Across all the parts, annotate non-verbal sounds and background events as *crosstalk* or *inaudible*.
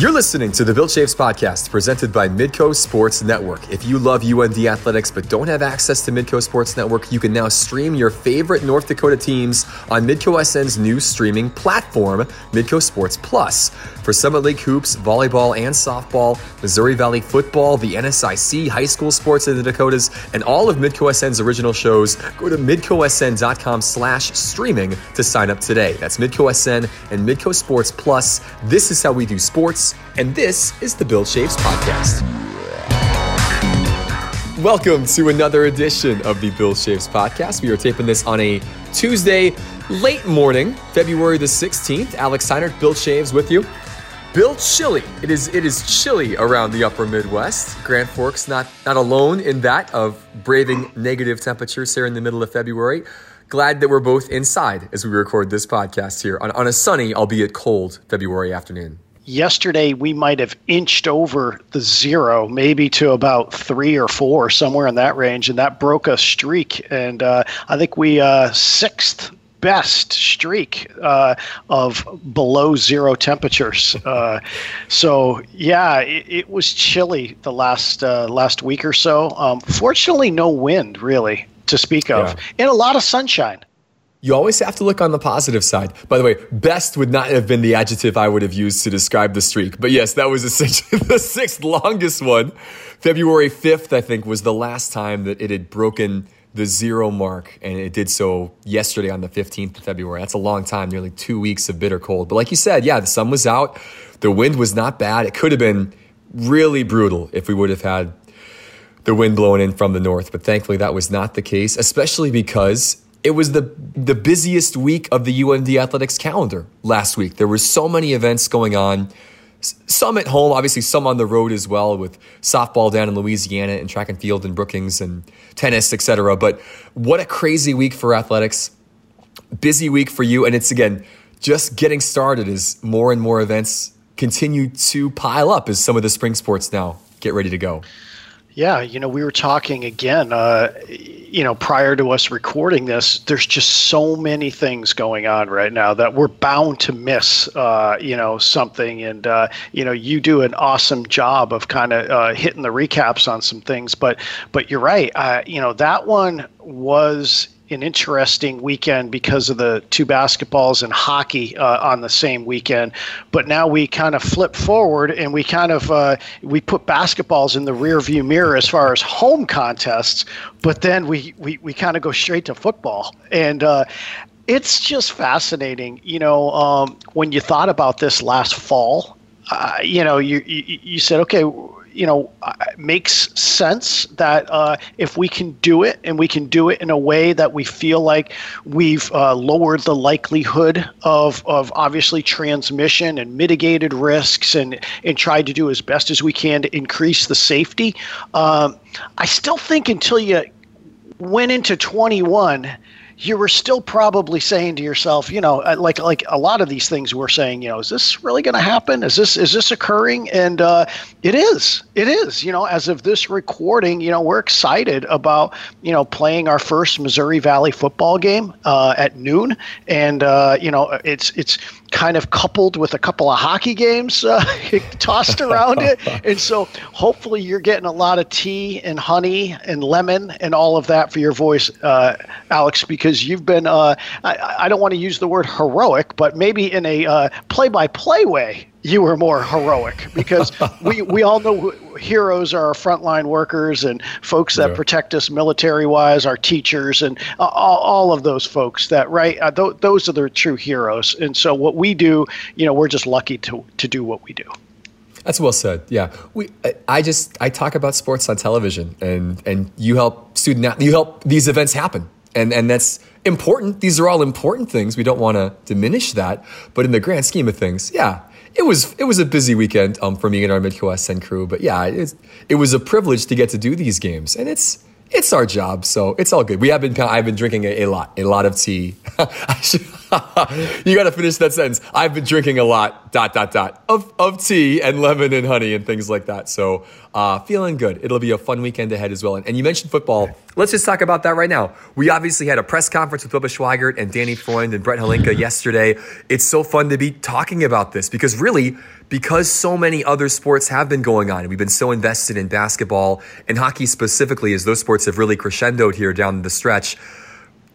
You're listening to the Bill Chaves podcast presented by Midco Sports Network. If you love UND athletics but don't have access to Midco Sports Network, you can now stream your favorite North Dakota teams on Midco SN's new streaming platform, Midco Sports Plus. For Summit League hoops, volleyball, and softball, Missouri Valley football, the NSIC, high school sports in the Dakotas, and all of Midco SN's original shows, go to midcosn.com slash streaming to sign up today. That's Midco SN and Midco Sports Plus. This is how we do sports and this is the Bill Chaves Podcast. Welcome to another edition of the Bill Chaves Podcast. We are taping this on a Tuesday late morning, February the 16th. Alex Steinert, Bill Chaves with you. Bill chilly. It is it is chilly around the upper Midwest. Grand Forks not not alone in that of braving negative temperatures here in the middle of February. Glad that we're both inside as we record this podcast here on, on a sunny, albeit cold, February afternoon yesterday we might have inched over the zero, maybe to about three or four, somewhere in that range, and that broke a streak. And uh, I think we uh, sixth best streak uh, of below zero temperatures. Uh, so yeah, it, it, was chilly the last uh, last week or so. Um, fortunately, no wind really to speak of, yeah. and a lot of sunshine you always have to look on the positive side. By the way, best would not have been the adjective I would have used to describe the streak. But yes, that was essentially *laughs* the sixth longest one. February 5th, I think, was the last time that it had broken the zero mark, and it did so yesterday on the 15th of February. That's a long time, nearly two weeks of bitter cold. But like you said, yeah, the sun was out, the wind was not bad. It could have been really brutal if we would have had the wind blowing in from the north, but thankfully that was not the case, especially because it was the the busiest week of the UND athletics calendar last week. There were so many events going on. Some at home, obviously some on the road as well with softball down in Louisiana and track and field in Brookings and tennis, etc. But what a crazy week for athletics. Busy week for you and it's again just getting started as more and more events continue to pile up as some of the spring sports now get ready to go. Yeah, you know, we were talking again, uh, you know, prior to us recording this, there's just so many things going on right now that we're bound to miss, uh, you know, something. And, uh, you know, you do an awesome job of kind of uh, hitting the recaps on some things. But, but you're right. Uh, you know, that one was an interesting weekend because of the two basketballs and hockey uh, on the same weekend. But now we kind of flip forward and we kind of uh, we put basketballs in the rear view mirror as far as home contests. But then we we, we kind of go straight to football and. Uh, it's just fascinating, you know. Um, when you thought about this last fall, uh, you know, you, you you said, okay, you know uh, makes sense that uh, if we can do it and we can do it in a way that we feel like we've uh, lowered the likelihood of, of obviously transmission and mitigated risks and, and tried to do as best as we can to increase the safety. Um, I still think until you went into 21 you were still probably saying to yourself, you know, uh, like like a lot of these things we're saying, you know, is this really going to happen? Is this is this occurring? And uh, it is, it is. You know, as of this recording, you know, we're excited about you know playing our first Missouri Valley football game uh, at noon, and uh, you know, it's it's kind of coupled with a couple of hockey games uh, *laughs* tossed around it. And so hopefully you're getting a lot of tea and honey and lemon and all of that for your voice, uh, Alex, because you've been, uh, I, I, don't want to use the word heroic, but maybe in a play by play way you were more heroic *laughs* because we, we all know heroes are our frontline workers and folks that yeah. protect us military wise, our teachers, and uh, all, all of those folks that, right? Uh, th- those are the true heroes. And so what we do, you know, we're just lucky to, to do what we do. That's well said. Yeah, we. I just I talk about sports on television, and and you help student you help these events happen, and and that's important. These are all important things. We don't want to diminish that, but in the grand scheme of things, yeah, it was it was a busy weekend um, for me and our Midco SN crew, but yeah, it, it was a privilege to get to do these games, and it's it's our job, so it's all good. We have been I've been drinking a, a lot, a lot of tea. *laughs* I should *laughs* you got to finish that sentence. I've been drinking a lot, dot, dot, dot, of, of tea and lemon and honey and things like that. So, uh, feeling good. It'll be a fun weekend ahead as well. And, and, you mentioned football. Let's just talk about that right now. We obviously had a press conference with Bubba Schweigert and Danny Freund and Brett Halinka yesterday. It's so fun to be talking about this because really, because so many other sports have been going on, and we've been so invested in basketball and hockey specifically, as those sports have really crescendoed here down the stretch,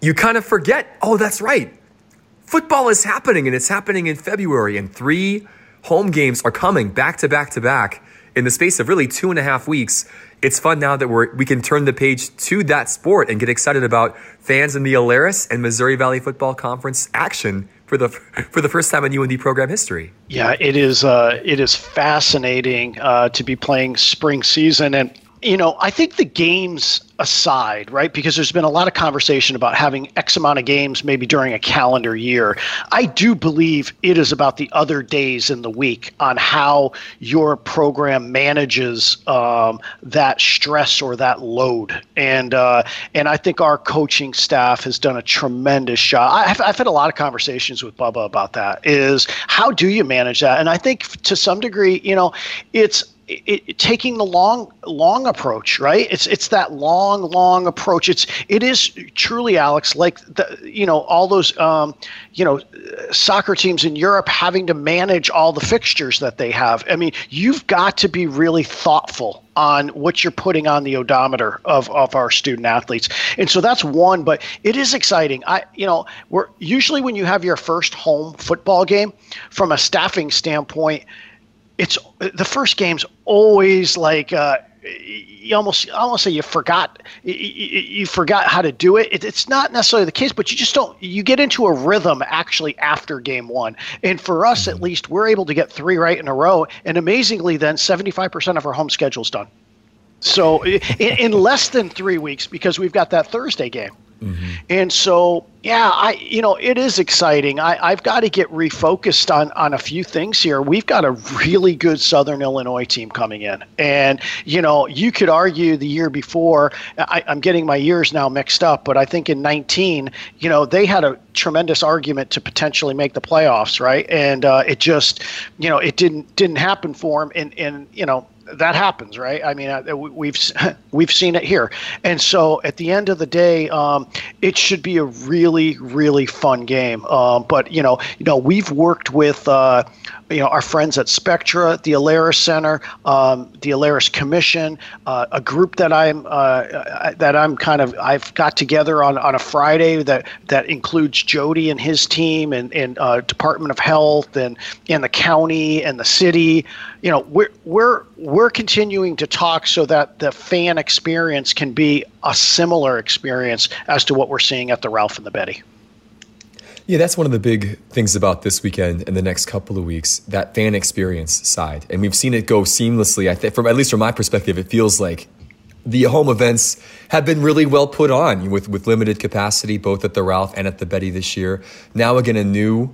you kind of forget, oh, that's right Football is happening, and it's happening in February, and three home games are coming back to back to back in the space of really two and a half weeks. It's fun now that we're, we can turn the page to that sport and get excited about fans in the Alerus and Missouri Valley Football Conference action for the for the first time in UND program history. Yeah, it is. Uh, it is fascinating uh, to be playing spring season, and you know, I think the games aside, right? Because there's been a lot of conversation about having X amount of games maybe during a calendar year. I do believe it is about the other days in the week on how your program manages um, that stress or that load. And uh, and I think our coaching staff has done a tremendous job. I've, I've had a lot of conversations with Bubba about that. Is how do you manage that? And I think to some degree, you know, it's it, it, taking the long long approach right? It's it's that long long approach. It's it is truly alex like the you know all those um, you know soccer teams in europe having to manage all the fixtures that they have. I mean you've got to be really thoughtful on what you're putting on the odometer of, of our student athletes. And so that's one but it is exciting. I you know we're usually when you have your first home football game from a staffing standpoint it's the first game's always like uh, you almost I almost say you forgot you, you forgot how to do it. it. It's not necessarily the case, but you just don't. You get into a rhythm actually after game one, and for us at least, we're able to get three right in a row. And amazingly, then seventy five percent of our home schedule's done. So *laughs* in, in less than three weeks, because we've got that Thursday game. Mm-hmm. And so, yeah, I you know it is exciting. I, I've got to get refocused on on a few things here. We've got a really good Southern Illinois team coming in, and you know you could argue the year before. I, I'm getting my years now mixed up, but I think in 19, you know they had a tremendous argument to potentially make the playoffs, right? And uh, it just, you know, it didn't didn't happen for them, and and you know that happens, right? I mean, uh, we've *laughs* we've seen it here, and so at the end of the day, um, it should be a really really fun game. Um, but you know, you know, we've worked with. Uh, you know our friends at Spectra, the Alerus Center, um, the Alerus Commission, uh, a group that I'm uh, that I'm kind of I've got together on, on a Friday that that includes Jody and his team and and uh, Department of Health and and the county and the city. You know we're we're we're continuing to talk so that the fan experience can be a similar experience as to what we're seeing at the Ralph and the Betty. Yeah, that's one of the big things about this weekend and the next couple of weeks, that fan experience side. And we've seen it go seamlessly. I think from at least from my perspective, it feels like the home events have been really well put on with, with limited capacity, both at the Ralph and at the Betty this year. Now again, a new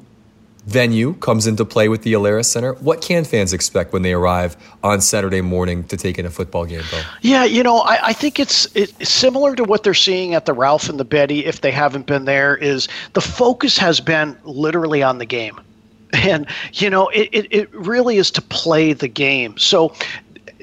venue comes into play with the Alerus Center. What can fans expect when they arrive on Saturday morning to take in a football game, Bo? Yeah, you know, I, I think it's, it's similar to what they're seeing at the Ralph and the Betty, if they haven't been there, is the focus has been literally on the game. *laughs* And, you know, it, it, it really is to play the game. So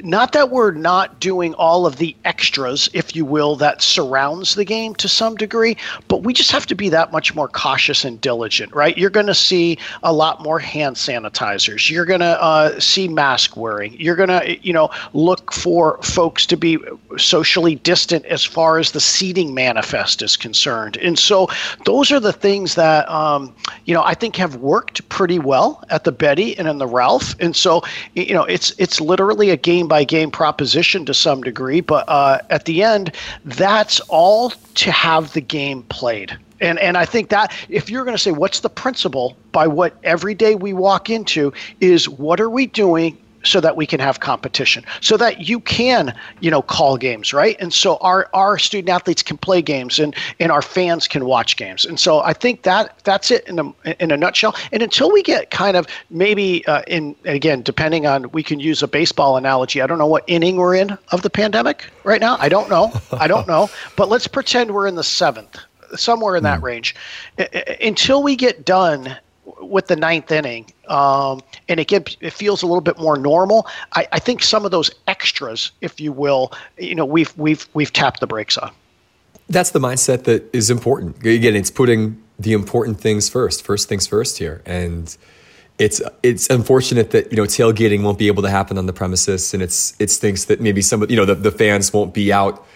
not that we're not doing all of the extras, if you will, that surrounds the game to some degree, but we just have to be that much more cautious and diligent, right? You're going to see a lot more hand sanitizers. You're going to uh, see mask wearing. You're going to, you know, look for folks to be socially distant as far as the seating manifest is concerned. And so those are the things that, um, you know, I think have worked pretty well at the Betty and in the Ralph. And so, you know, it's it's literally a game by game proposition to some degree, but uh, at the end, that's all to have the game played. And and I think that if you're going to say what's the principle by what every day we walk into is what are we doing so that we can have competition so that you can you know call games right? And so our our student athletes can play games and and our fans can watch games. And so i think that that's it in a in a nutshell. And until we get kind of maybe uh, in again depending on we can use a baseball analogy. I don't know what inning we're in of the pandemic right now. I don't know. I don't know. *laughs* But let's pretend we're in the seventh somewhere in that mm. range. Until we get done with the ninth inning, um, and gets it feels a little bit more normal. I, I think some of those extras, if you will, you know, we've we've we've tapped the brakes on. That's the mindset that is important. Again, it's putting the important things first. First things first here, and it's it's unfortunate that you know tailgating won't be able to happen on the premises, and it's it's things that maybe some of you know the, the fans won't be out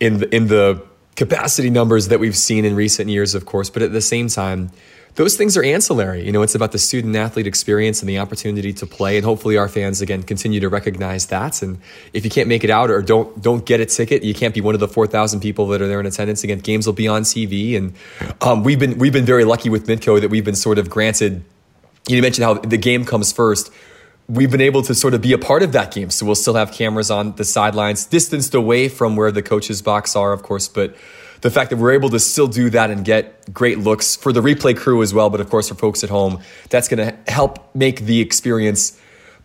in the in the capacity numbers that we've seen in recent years, of course. But at the same time, those things are ancillary. You know, it's about the student athlete experience and the opportunity to play, and hopefully our fans again continue to recognize that. And if you can't make it out or don't don't get a ticket, you can't be one of the four thousand people that are there in attendance. Again, games will be on TV, and um, we've been we've been very lucky with Midco that we've been sort of granted you mentioned how the game comes first. We've been able to sort of be a part of that game. So we'll still have cameras on the sidelines, distanced away from where the coaches' box are, of course. But the fact that we're able to still do that and get great looks for the replay crew as well, but of course for folks at home, that's going to help make the experience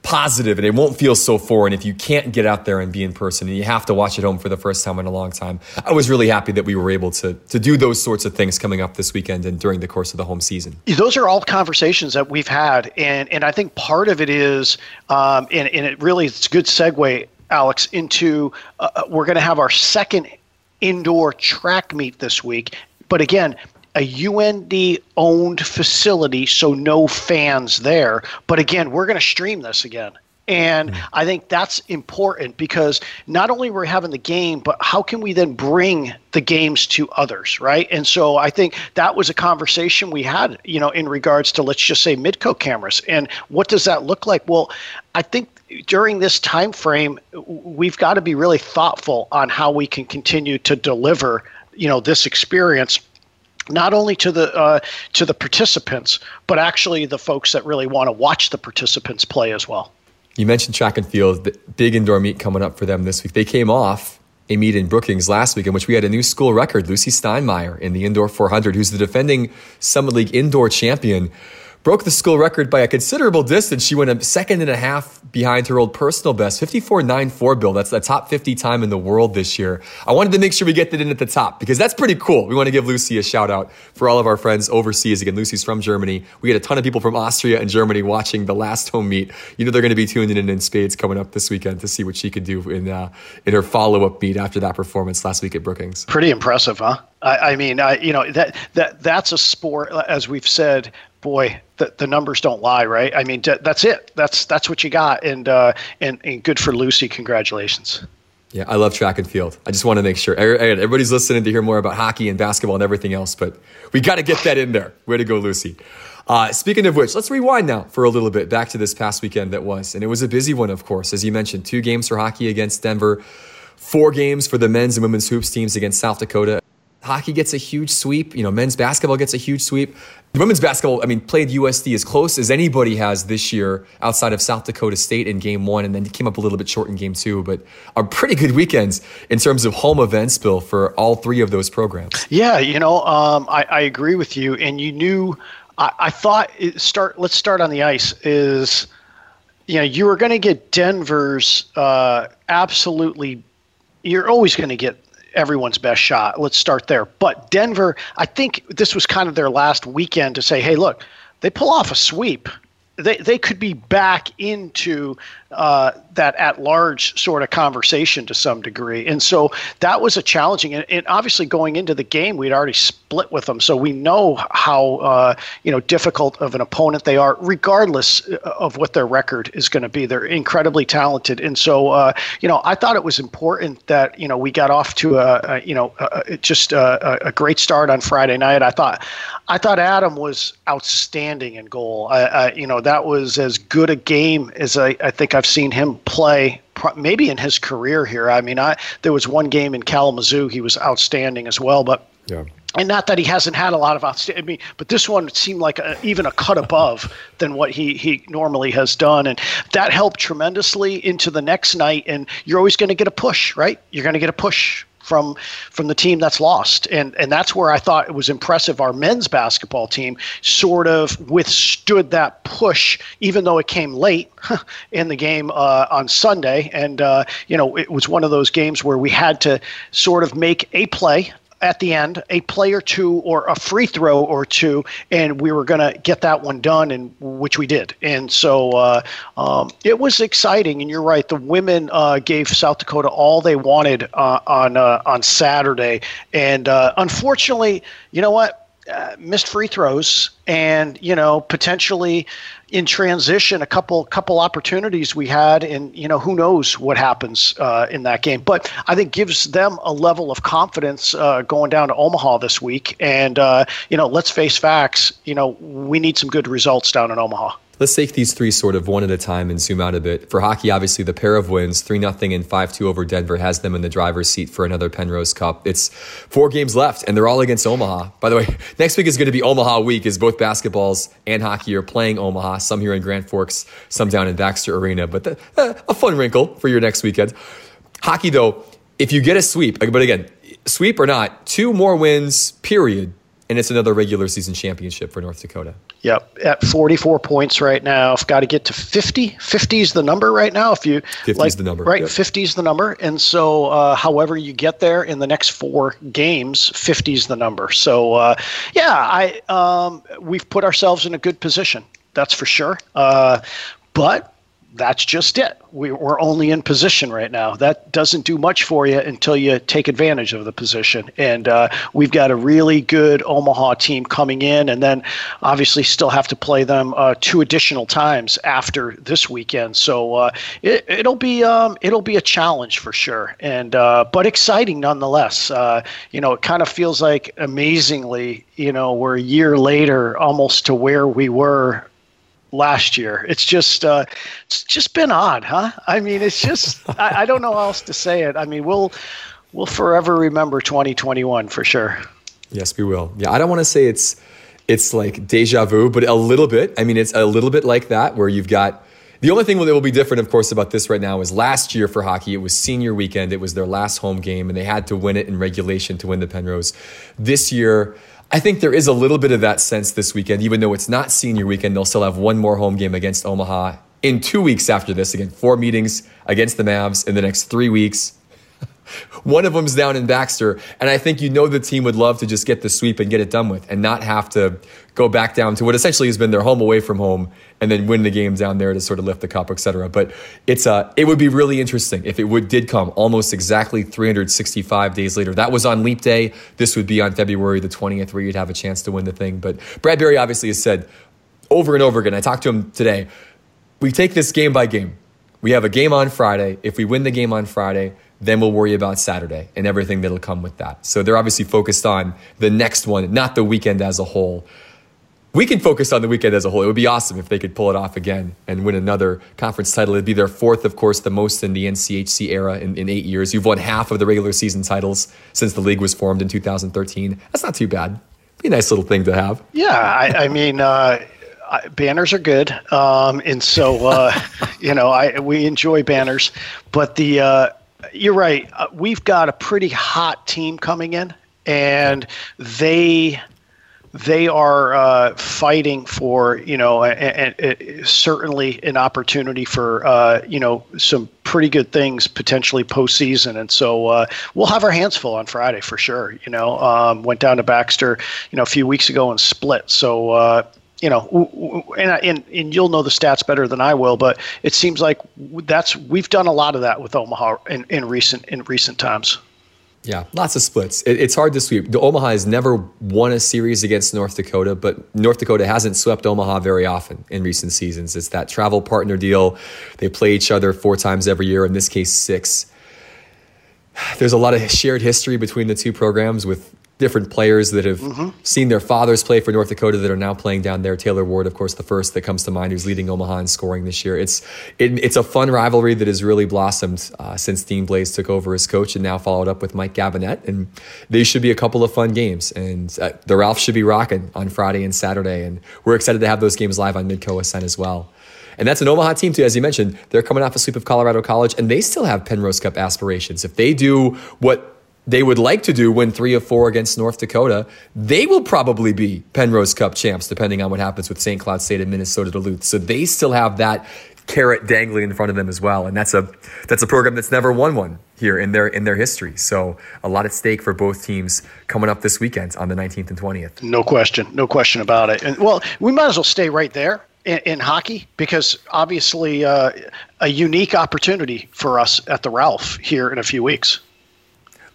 positive and it won't feel so foreign if you can't get out there and be in person and you have to watch at home for the first time in a long time. I was really happy that we were able to to do those sorts of things coming up this weekend and during the course of the home season. Those are all conversations that we've had, and and I think part of it is, um, and and it really it's a good segue, Alex, into uh, uh we're going to have our second indoor track meet this week. But again, a UND owned facility, so no fans there. But again, we're going to stream this again. And mm. I think that's important because not only we're having the game, but how can we then bring the games to others, right? And so I think that was a conversation we had, you know, in regards to let's just say Midco cameras and what does that look like? Well, I think during this time frame, we've got to be really thoughtful on how we can continue to deliver, you know, this experience not only to the uh, to the participants, but actually the folks that really want to watch the participants play as well. You mentioned track and field, the big indoor meet coming up for them this week. They came off a meet in Brookings last week in which we had a new school record, Lucy Steinmeier in the indoor 400, who's the defending Summit League indoor champion broke the school record by a considerable distance. She went a second and a half behind her old personal best, 54.94, Bill. That's the top 50 time in the world this year. I wanted to make sure we get that in at the top because that's pretty cool. We want to give Lucy a shout out for all of our friends overseas. Again, Lucy's from Germany. We had a ton of people from Austria and Germany watching the last home meet. You know, they're going to be tuning in in spades coming up this weekend to see what she could do in, uh, in her follow up meet after that performance last week at Brookings. Pretty impressive, huh? I, I mean, I, you know, that, that, that's a sport, as we've said, boy, the, the numbers don't lie, right? I mean, that's it. That's that's what you got, and uh, and and good for Lucy. Congratulations. Yeah, I love track and field. I just want to make sure everybody's listening to hear more about hockey and basketball and everything else, but we got to get that in there. Way to go, Lucy. Uh, speaking of which, let's rewind now for a little bit back to this past weekend that was. And it was a busy one, of course. As you mentioned, two games for hockey against Denver, four games for the men's and women's hoops teams against South Dakota. Hockey gets a huge sweep. You know, men's basketball gets a huge sweep. Women's basketball, I mean, played USD as close as anybody has this year outside of South Dakota State in game one, and then came up a little bit short in game two. But are pretty good weekends in terms of home events, Bill, for all three of those programs. Yeah, you know, um, I, I, agree with you. And you knew, I, I thought, start. let's start on the ice, is, you know, you were going to get Denver's uh, absolutely, you're always going to get everyone's best shot. Let's start there. But Denver, I think this was kind of their last weekend to say, hey, look, they pull off a sweep. They, they could be back into uh, that at large sort of conversation to some degree. And so that was a challenging, and, and, obviously going into the game, we'd already split with them. So we know how, uh, you know, difficult of an opponent they are, regardless of what their record is going to be. They're incredibly talented. And so, uh, you know, I thought it was important that, you know, we got off to a, a you know, a, just a, a, great start on Friday night. I thought, I thought Adam was outstanding in goal. I, I, you know, that was as good a game as I, I think I've seen him play maybe in his career here. I mean, I there was one game in Kalamazoo he was outstanding as well, but yeah. And not that he hasn't had a lot of outstanding, I mean, but this one seemed like a, even a cut above *laughs* than what he he normally has done, and that helped tremendously into the next night. And you're always going to get a push, right? You're going to get a push from from the team that's lost. And and that's where I thought it was impressive. Our men's basketball team sort of withstood that push, even though it came late *laughs* in the game uh, on Sunday. And uh, you know, it was one of those games where we had to sort of make a play at the end, a play or two or a free throw or two, and we were going to get that one done, and which we did. And so uh, um, it was exciting. And you're right, the women uh, gave South Dakota all they wanted uh, on uh, on Saturday, and uh, unfortunately, you know what? Uh, missed free throws and you know potentially in transition a couple couple opportunities we had and you know who knows what happens uh, in that game. But i think gives them a level of confidence uh, going down to omaha this week. And uh, you know let's face facts you know we need some good results down in omaha Let's take these three sort of one at a time and zoom out a bit. For hockey, obviously, the pair of wins, 3 0 and 5 2 over Denver, has them in the driver's seat for another Penrose Cup. It's four games left, and they're all against Omaha. By the way, *laughs* next week is going to be Omaha week, as both basketballs and hockey are playing Omaha, some here in Grand Forks, some down in Baxter Arena. But the, uh, a fun wrinkle for your next weekend. Hockey, though, if you get a sweep, but again, sweep or not, two more wins, period, and it's another regular season championship for North Dakota. Yep, at 44 points right now. I've got to get to 50. 50 is the number right now. If you 50 like, is the number. Right, yep. 50 is the number. And so, uh, however you get there in the next four games, 50 is the number. So, uh, yeah, I um, we've put ourselves in a good position. That's for sure. Uh, but that's just it. We, are only in position right now. That doesn't do much for you until you take advantage of the position. And uh, we've got a really good Omaha team coming in, and then obviously still have to play them uh, two additional times after this weekend. So uh, it, will be um, it'll be a challenge for sure, and uh, but exciting nonetheless. Uh, you know, it kind of feels like amazingly, you know, we're a year later, almost to where we were last year. It's just uh, it's just been odd, huh? I mean, it's just *laughs* I, I, don't know how else to say it. I mean, we'll we'll forever remember 2021 for sure. Yes, we will. Yeah, I don't want to say it's it's like deja vu, but a little bit. I mean, it's a little bit like that where you've got. The only thing that will be different, of course, about this right now is last year for hockey, it was senior weekend. It was their last home game, and they had to win it in regulation to win the Penrose. This year, I think there is a little bit of that sense this weekend, even though it's not senior weekend. They'll still have one more home game against Omaha in two weeks after this. Again, four meetings against the Mavs in the next three weeks. One of them's down in Baxter, and I think you know the team would love to just get the sweep and get it done with, and not have to go back down to what essentially has been their home away from home, and then win the game down there to sort of lift the cup, etc. But it's uh, it would be really interesting if it would did come almost exactly 365 days later. That was on Leap Day. This would be on February the 20th, where you'd have a chance to win the thing. But Brad Berry obviously has said over and over again. I talked to him today. We take this game by game. We have a game on Friday. If we win the game on Friday then we'll worry about Saturday and everything that'll come with that. So they're obviously focused on the next one, not the weekend as a whole. We can focus on the weekend as a whole. It would be awesome if they could pull it off again and win another conference title. It'd be their fourth, of course, the most in the NCHC era in, in eight years. You've won half of the regular season titles since the league was formed in 2013. That's not too bad. Be a nice little thing to have. Yeah, I, I mean, uh, banners are good, um, and so uh, *laughs* you know, I we enjoy banners, but the uh, you're right. Uh, we've got a pretty hot team coming in, and they they are uh, fighting for you know a, a, a, certainly an opportunity for uh, you know some pretty good things potentially postseason, and so uh, we'll have our hands full on Friday for sure. You know, um, went down to Baxter you know a few weeks ago and split, so uh, you know, and, and and you'll know the stats better than I will, but it seems like that's we've done a lot of that with Omaha in, in recent in recent times. Yeah, lots of splits. It, it's hard to sweep. The Omaha has never won a series against North Dakota, but North Dakota hasn't swept Omaha very often in recent seasons. It's that travel partner deal. They play each other four times every year. In this case, six. There's a lot of shared history between the two programs with different players that have mm-hmm. seen their fathers play for North Dakota that are now playing down there. Taylor Ward, of course, the first that comes to mind, who's leading Omaha in scoring this year. It's it, it's a fun rivalry that has really blossomed uh, since Dean Blais took over as coach and now followed up with Mike Gabinet. And these should be a couple of fun games. And uh, the Ralph should be rocking on Friday and Saturday. And we're excited to have those games live on Midco SN as well. And that's an Omaha team, too, as you mentioned. They're coming off a sweep of Colorado College, and they still have Penrose Cup aspirations. If they do what they would like to do win three of four against North Dakota, they will probably be Penrose Cup champs, depending on what happens with St. Cloud State and Minnesota Duluth. So they still have that carrot dangling in front of them as well. And that's a that's a program that's never won one here in their in their history. So a lot at stake for both teams coming up this weekend on the 19th and 20th. No question, no question about it. And well, we might as well stay right there in, in hockey because obviously uh, a unique opportunity for us at the Ralph here in a few weeks.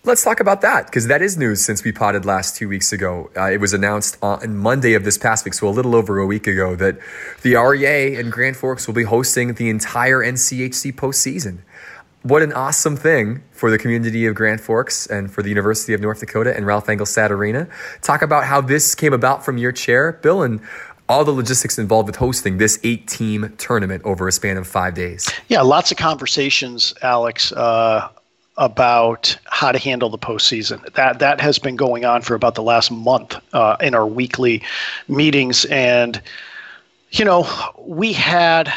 Let's talk about that because that is news since we potted last two weeks ago. Uh, it was announced on Monday of this past week, so a little over a week ago, that the REA and Grand Forks will be hosting the entire NCHC postseason. What an awesome thing for the community of Grand Forks and for the University of North Dakota and Ralph Engelstad Arena. Talk about how this came about from your chair, Bill, and all the logistics involved with hosting this eight team tournament over a span of five days. Yeah, lots of conversations, Alex. Uh, about how to handle the postseason. That that has been going on for about the last month uh, in our weekly meetings, and you know we had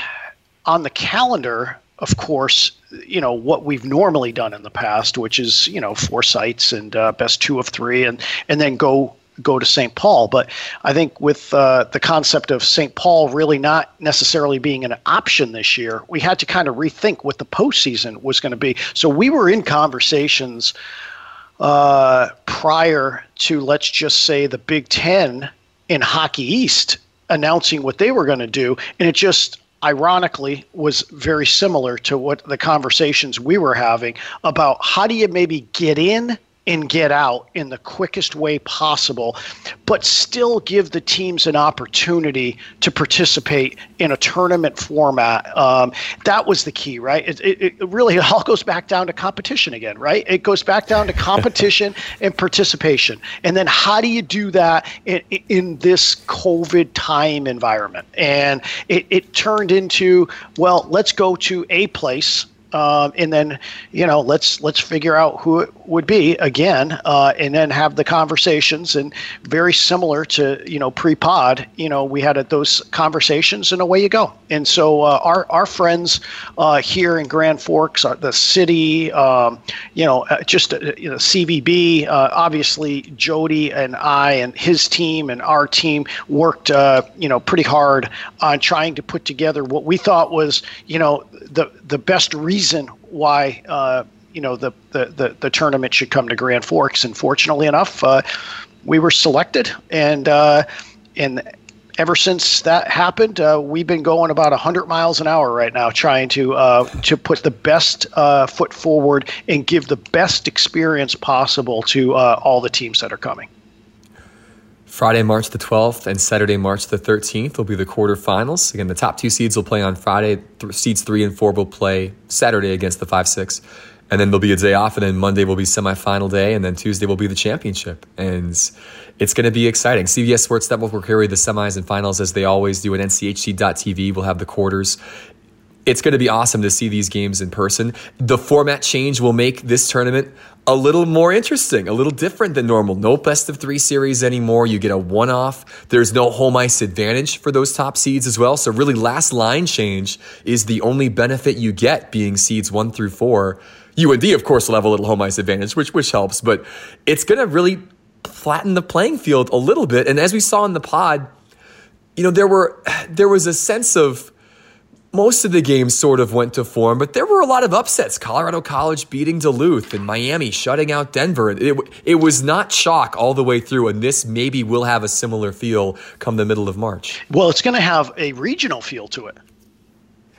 on the calendar, of course, you know what we've normally done in the past, which is you know four sites and uh, best two of three, and and then go go to St. Paul. But I think with uh, the concept of St. Paul really not necessarily being an option this year, we had to kind of rethink what the postseason was going to be. So we were in conversations uh, prior to, let's just say, the Big Ten in Hockey East announcing what they were going to do. And it just ironically was very similar to what the conversations we were having about how do you maybe get in and get out in the quickest way possible, but still give the teams an opportunity to participate in a tournament format. Um, that was the key, right? It, it, it, really *laughs* all goes back down to competition again, right? It goes back down to competition *laughs* and participation. And then how do you do that in, in this COVID time environment? And it, it turned into, well, let's go to a place um, and then you know let's let's figure out who it would be again, uh, and then have the conversations. And very similar to you know pre-pod, you know we had those conversations, and away you go. And so uh, our our friends uh, here in Grand Forks, uh, the city, um, you know, uh, just uh, you know CVB, obviously Jody and I and his team and our team worked you know pretty hard on trying to put together what we thought was you know the the best reason why uh, you know the, the, the the tournament should come to Grand Forks. And fortunately enough, uh, we were selected, and uh, and ever since that happened, uh, we've been going about 100 miles an hour right now, trying to uh, to put the best uh, foot forward and give the best experience possible to all the teams that are coming. Friday, March the 12th, and Saturday, March the 13th will be the quarterfinals. Again, the top two seeds will play on Friday. Th- seeds three and four will play Saturday against the 5 6. And then there'll be a day off, and then Monday will be semifinal day, and then Tuesday will be the championship. And it's going to be exciting. CBS Sports Network will carry the semis and finals as they always do, and NCHC.TV will have the quarters it's going to be awesome to see these games in person. The format change will make this tournament a little more interesting, a little different than normal. No best of three series anymore. You get a one off. There's no home ice advantage for those top seeds as well. So, really, last line change is the only benefit you get being seeds one through four. UND, of course, will have a little home ice advantage, which, which helps, but it's going to really flatten the playing field a little bit. And as we saw in the pod, you know, there were *sighs* there was a sense of most of the games sort of went to form, but there were a lot of upsets. Colorado College beating Duluth and Miami shutting out Denver. It, it was not chalk all the way through, and this maybe will have a similar feel come the middle of March. Well, it's going to have a regional feel to it.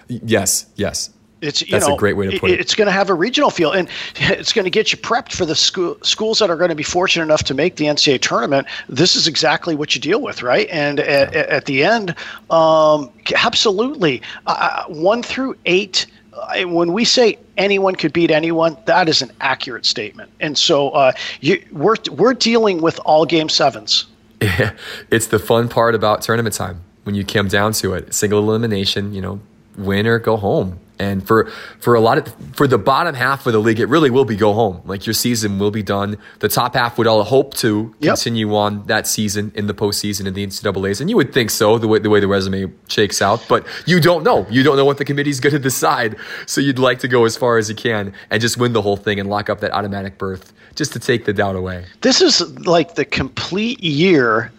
Yes, yes. It's you That's know, a great way to put it. It's going to have a regional feel, and it's going to get you prepped for the school, schools that are going to be fortunate enough to make the NCAA tournament. This is exactly what you deal with, right? And yeah. at, at, the end, um, absolutely, uh, one through eight. Uh, when we say anyone could beat anyone, that is an accurate statement. And so uh, you, we're we're dealing with all game sevens. *laughs* Yeah, it's the fun part about tournament time when you come down to it. Single elimination, you know, win or go home. And for for a lot of for the bottom half of the league, it really will be go home. Like your season will be done. The top half would all hope to yep. continue on that season in the postseason in the NCAA's, and you would think so the way the way the resume shakes out. But you don't know. You don't know what the committee's going *laughs* to decide. So you'd like to go as far as you can and just win the whole thing and lock up that automatic berth just to take the doubt away. This is like the complete year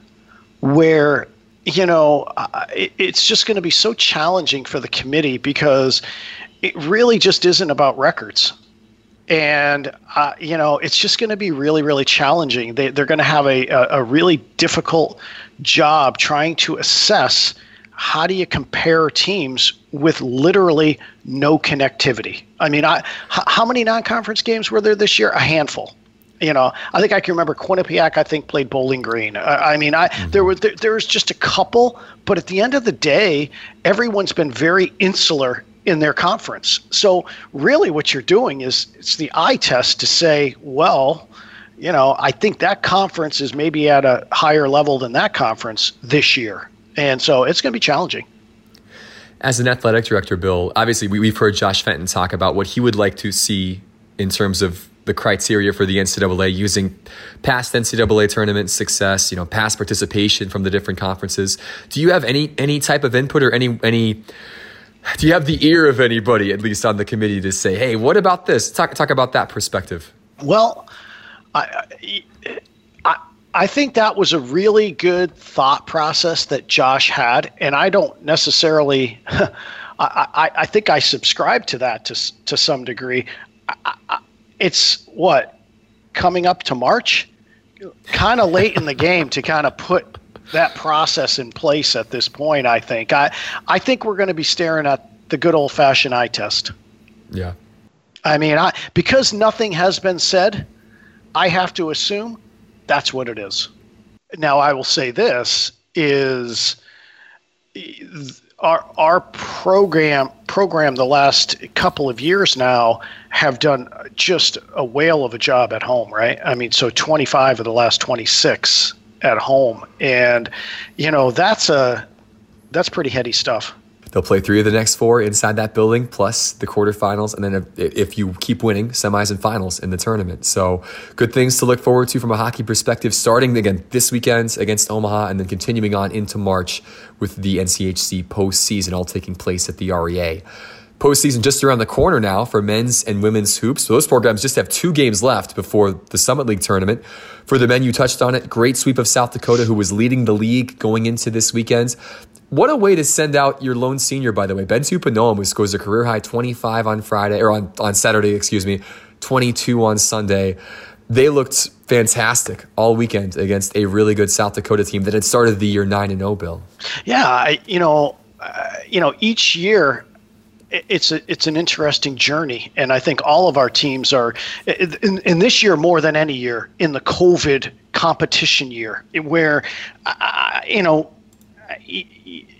where you know, it's just going to be so challenging for the committee because it really just isn't about records. And, uh, you know, it's just going to be really, really challenging. They, they're going to have a, a, a really difficult job trying to assess how do you compare teams with literally no connectivity? I mean, I, how many non conference games were there this year? A handful you know, I think I can remember Quinnipiac. I think played Bowling Green. I, I mean, I mm-hmm. there were there, there was just a couple, but at the end of the day, everyone's been very insular in their conference. So really, what you're doing is it's the eye test to say, well, you know, I think that conference is maybe at a higher level than that conference this year, and so it's going to be challenging. As an athletic director, Bill, obviously we, we've heard Josh Fenton talk about what he would like to see in terms of the criteria for the NCAA using past NCAA tournament success, you know, past participation from the different conferences. Do you have any any type of input or any any do you have the ear of anybody at least on the committee to say, "Hey, what about this?" Talk talk about that perspective. Well, I, I I think that was a really good thought process that Josh had, and I don't necessarily. *laughs* I, I, I think I subscribe to that to to some degree. I, it's what coming up to March, kind of late in the game to kind of put that process in place at this point. I think I I think we're going to be staring at the good old fashioned eye test. Yeah. I mean, I because nothing has been said, I have to assume that's what it is. Now, I will say this is our our program program the last couple of years now have done just a whale of a job at home, right? I mean, so 25 of the last 26 at home, and you know that's a that's pretty heady stuff. They'll play three of the next four inside that building, plus the quarterfinals, and then if, if, you keep winning, semis and finals in the tournament. So, good things to look forward to from a hockey perspective. Starting again this weekend against Omaha, and then continuing on into March with the NCHC postseason, all taking place at the REA. Postseason just around the corner now for men's and women's hoops. So those programs just have two games left before the Summit League tournament. For the men, you touched on it. Great sweep of South Dakota, who was leading the league going into this weekend. What a way to send out your lone senior, by the way. Bentiu Panoam, who scores a career high 25 on Friday, or on, on Saturday, excuse me, 22 on Sunday. They looked fantastic all weekend against a really good South Dakota team that had started the year 9 and 0, Bill. Yeah, I, you know, uh, you know, each year it's a, it's an interesting journey, and I think all of our teams are in, in this year more than any year in the COVID competition year, where uh, you know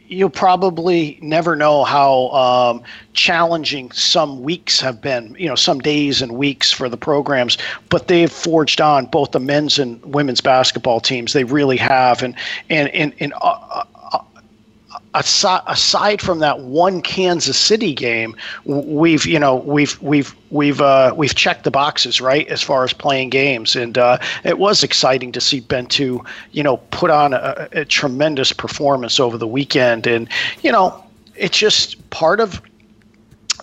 you'll probably never know how um, challenging some weeks have been, you know, some days and weeks for the programs, but they've forged on both the men's and women's basketball teams. They really have. And, and, and, and uh, aside, aside from that one Kansas City game, we've you know we've we've we've uh, we've checked the boxes right as far as playing games, and uh, it was exciting to see Bentiu you know put on a, a tremendous performance over the weekend, and you know it's just part of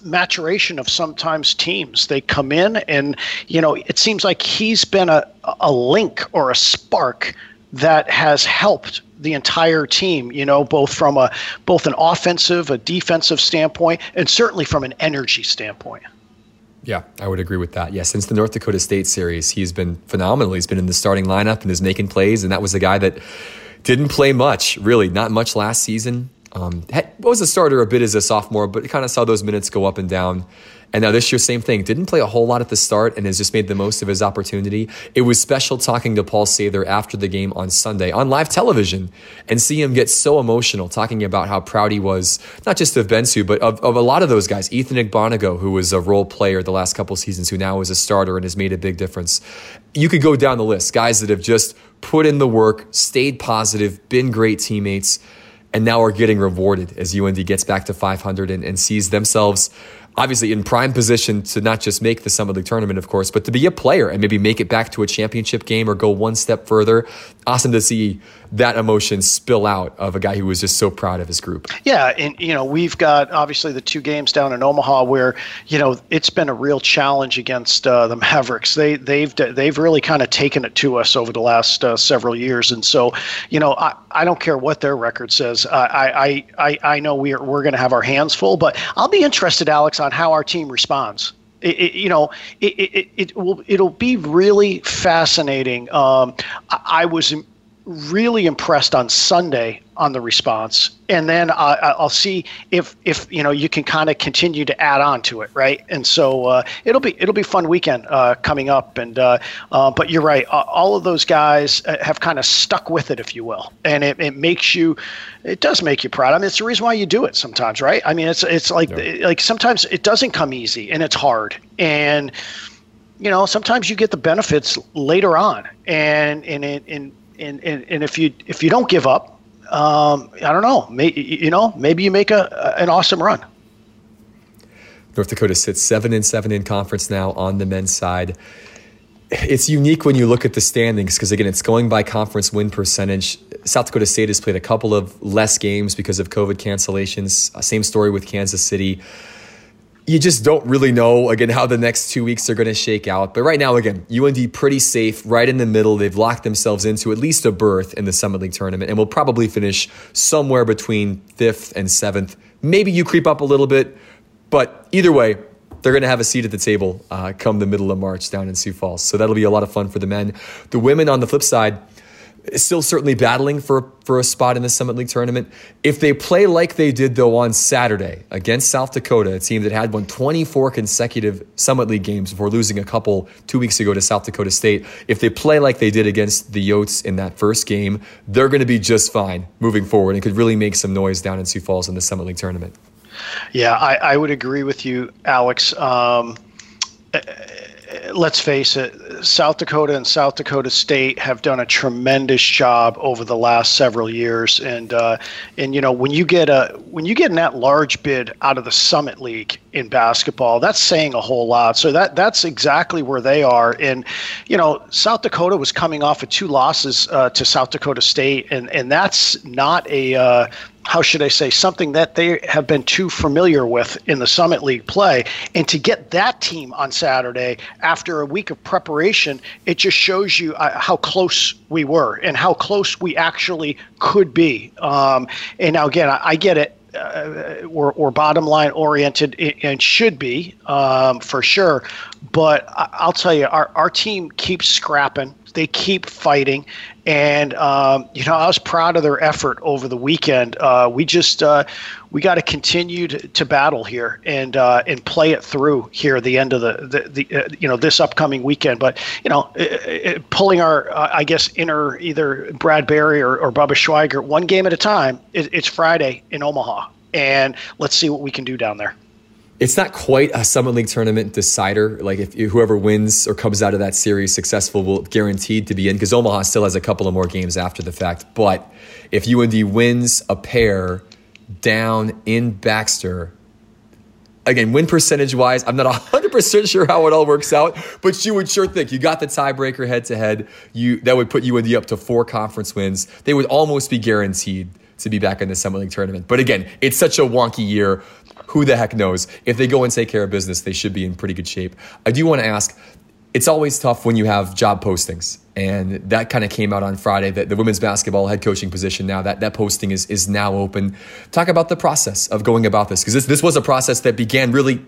maturation of sometimes teams. They come in and, you know, it seems like he's been a, a link or a spark that has helped the entire team, you know, both from a both an offensive, a defensive standpoint, and certainly from an energy standpoint. Yeah, I would agree with that. Yeah, since the North Dakota State series, he's been phenomenal. He's been in the starting lineup and is making plays, and that was a guy that didn't play much, really, not much last season. Um, was a starter a bit as a sophomore, but kind of saw those minutes go up and down. And now this year, same thing. Didn't play a whole lot at the start and has just made the most of his opportunity. It was special talking to Paul Sather after the game on Sunday on live television and see him get so emotional talking about how proud he was, not just of Bentiu, but of, of a lot of those guys. Ethan Igbanugo, who was a role player the last couple seasons, who now is a starter and has made a big difference. You could go down the list. Guys that have just put in the work, stayed positive, been great teammates and now are getting rewarded as UND gets back to 500 and, and sees themselves obviously in prime position to not just make the Summit League tournament, of course, but to be a player and maybe make it back to a championship game or go one step further. Awesome to see that emotion spill out of a guy who was just so proud of his group. Yeah, and you know we've got obviously the two games down in Omaha where you know it's been a real challenge against uh, the Mavericks. They they've they've really kind of taken it to us over the last uh, several years, and so you know I, I don't care what their record says. I I I know we're we're going to have our hands full, but I'll be interested, Alex, on how our team responds. It, it, you know, it, it, it will it'll be really fascinating. Um, I, I was really impressed on Sunday on the response, and then uh, I'll see if if you know you can kind of continue to add on to it, right? And so uh, it'll be it'll be fun weekend uh, coming up, and uh, uh, but you're right, all of those guys uh, have kind of stuck with it, if you will, and it, it makes you, it does make you proud. I mean, it's the reason why you do it sometimes, right? I mean, it's it's like yeah. like sometimes it doesn't come easy and it's hard, and you know sometimes you get the benefits later on, and and it and and, and, and if you if you don't give up, um, I don't know, may, you know, maybe you make a, an awesome run. North Dakota sits seven and seven in conference now on the men's side. It's unique when you look at the standings because again, it's going by conference win percentage. South Dakota State has played a couple of less games because of COVID cancellations. Same story with Kansas City you just don't really know again how the next two weeks are going to shake out. But right now, again, UND pretty safe, right in the middle. They've locked themselves into at least a berth in the Summit League tournament, and will probably finish somewhere between fifth and seventh. Maybe you creep up a little bit, but either way, they're going to have a seat at the table uh, come the middle of March down in Sioux Falls. So that'll be a lot of fun for the men. The women, on the flip side still certainly battling for, for a spot in the Summit League tournament. If they play like they did, though, on Saturday against South Dakota, a team that had won 24 consecutive Summit League games before losing a couple two weeks ago to South Dakota State, if they play like they did against the Yotes in that first game, they're going to be just fine moving forward and could really make some noise down in Sioux Falls in the Summit League tournament. Yeah, I, I would agree with you, Alex. Um, let's face it, South Dakota and South Dakota State have done a tremendous job over the last several years, and uh, and you know when you get a when you get an at large bid out of the Summit League in basketball, that's saying a whole lot. So that that's exactly where they are. And you know South Dakota was coming off of two losses uh, to South Dakota State, and and that's not a uh, how should I say, something that they have been too familiar with in the Summit League play. And to get that team on Saturday after a week of preparation, it just shows you uh, how close we were and how close we actually could be. Um, and now, again, I, I get it. Uh, we're, we're, bottom line oriented and should be um, for sure. But I'll tell you, our, our team keeps scrapping they keep fighting, and um, you know I was proud of their effort over the weekend. Uh, we just uh, we got to continue to, battle here and uh, and play it through here at the end of the the, the uh, you know this upcoming weekend. But you know it, it, pulling our uh, I guess inner either Brad Berry or, or Bubba Schweiger one game at a time. It, it's Friday in Omaha, and let's see what we can do down there it's not quite a Summit League tournament decider. Like if whoever wins or comes out of that series successful will guaranteed to be in because Omaha still has a couple of more games after the fact. But if UND wins a pair down in Baxter, again, win percentage wise, I'm not 100% sure how it all works out, but you would sure think you got the tiebreaker head to head. You that would put UND up to four conference wins. They would almost be guaranteed to be back in the Summit League tournament. But again, it's such a wonky year who the heck knows? If they go and take care of business, they should be in pretty good shape. I do want to ask it's always tough when you have job postings. And that kind of came out on Friday that the women's basketball head coaching position now, that, that posting is, is now open. Talk about the process of going about this, because this, this was a process that began really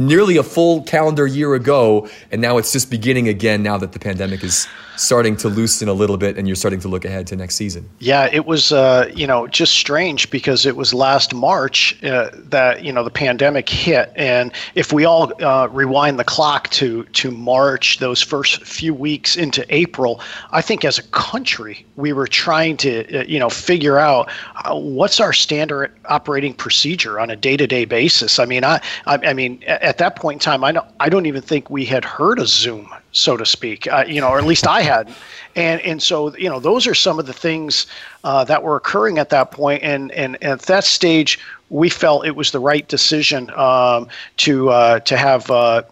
nearly a full calendar year ago, and now it's just beginning again now that the pandemic is starting to loosen a little bit and you're starting to look ahead to next season. Yeah, it was uh, you know just strange because it was last March uh, that you know the pandemic hit, and if we all uh, rewind the clock to to March, those first few weeks into April, I think as a country we were trying to uh, you know figure out uh, what's our standard operating procedure on a day to day basis. I mean, I I, I mean at that point in time, I don't, I don't even think we had heard of Zoom, so to speak, uh, you know, or at least I had. And, and so, you know, those are some of the things uh, that were occurring at that point. And, and, and at that stage, we felt it was the right decision um, to, uh, to have uh,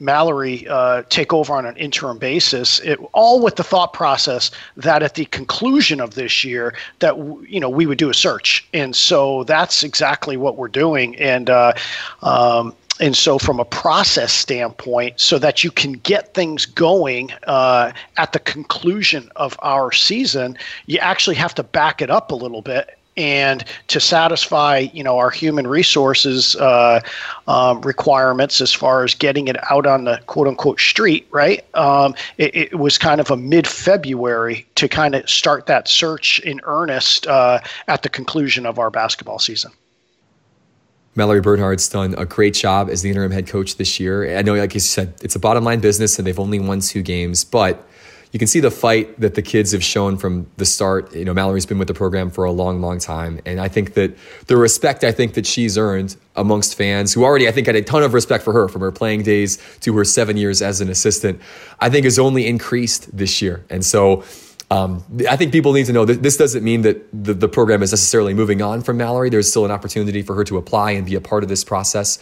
Mallory uh, take over on an interim basis, it, all with the thought process that at the conclusion of this year that you know we would do a search, and so that's exactly what we're doing, and. Uh, um, and so, from a process standpoint, so that you can get things going uh, at the conclusion of our season, you actually have to back it up a little bit. And to satisfy you know our human resources uh, um, requirements as far as getting it out on the quote unquote street right? Um, it, it, was kind of a mid-february to kind of start that search in earnest uh, at the conclusion of our basketball season Mallory Bernhard's done a great job as the interim head coach this year. I know, like you said, it's a bottom line business and they've only won two games, but you can see the fight that the kids have shown from the start. You know, Mallory's been with the program for a long, long time. And I think that the respect I think that she's earned amongst fans who already, I think, had a ton of respect for her from her playing days to her seven years as an assistant, I think has only increased this year. And so, um, I think people need to know that this doesn't mean that the, the program is necessarily moving on from Mallory. There's still an opportunity for her to apply and be a part of this process.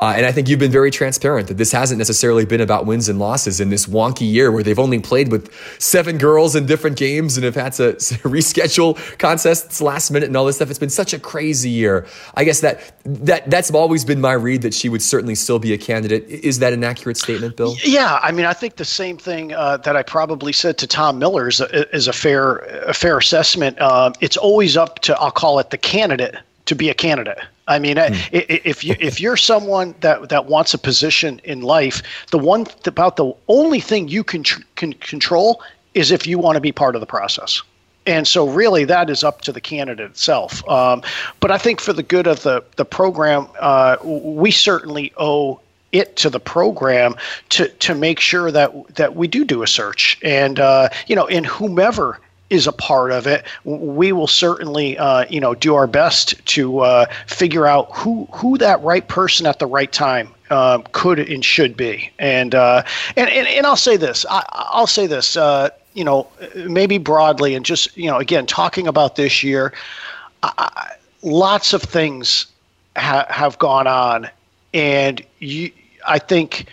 Uh, and I think you've been very transparent that this hasn't necessarily been about wins and losses in this wonky year where they've only played with seven girls in different games and have had to *laughs* reschedule contests last minute and all this stuff. It's been such a crazy year. I guess that that that's always been my read that she would certainly still be a candidate. Is that an accurate statement, Bill? Yeah, I mean, I think the same thing uh, that I probably said to Tom Miller is a, is a fair a fair assessment. Um, it's always up to I'll call it the candidate to be a candidate. I mean, mm. if you if you're someone that that wants a position in life, the one about the only thing you can can control is if you want to be part of the process. And so, really, that is up to the candidate itself. Um, but I think for the good of the the program, uh, we certainly owe it to the program to to make sure that that we do do a search and uh, you know in whomever is a part of it. We will certainly, uh, you know, do our best to uh, figure out who who that right person at the right time um, could and should be. And uh, and, and and I'll say this. I, will say this. Uh, you know, maybe broadly, and just you know, again, talking about this year, I, lots of things ha- have gone on, and you, I think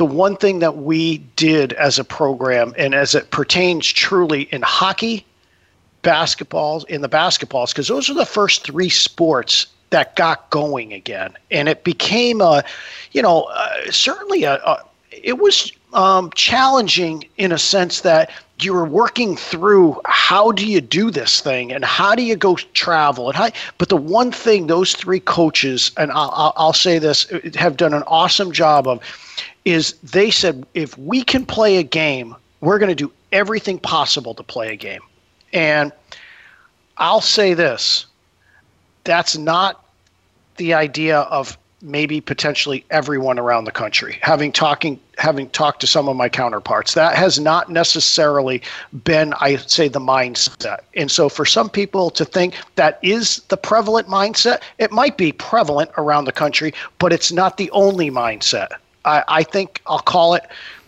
the one thing that we did as a program and as it pertains truly in hockey, basketballs, in the basketballs, because those are the first three sports that got going again. And it became a, you know, uh, certainly a, a, it was um, challenging in a sense that you were working through how do you do this thing and how do you go travel and how but the one thing those three coaches and I'll, I'll say this have done an awesome job of is they said if we can play a game, we're going to do everything possible to play a game. And I'll say this that's not the idea of maybe potentially everyone around the country having talking having talked to some of my counterparts. That has not necessarily been i say the mindset. And so for some people to think that is the prevalent mindset it might be prevalent around the country but it's not the only mindset. I, I think I'll call it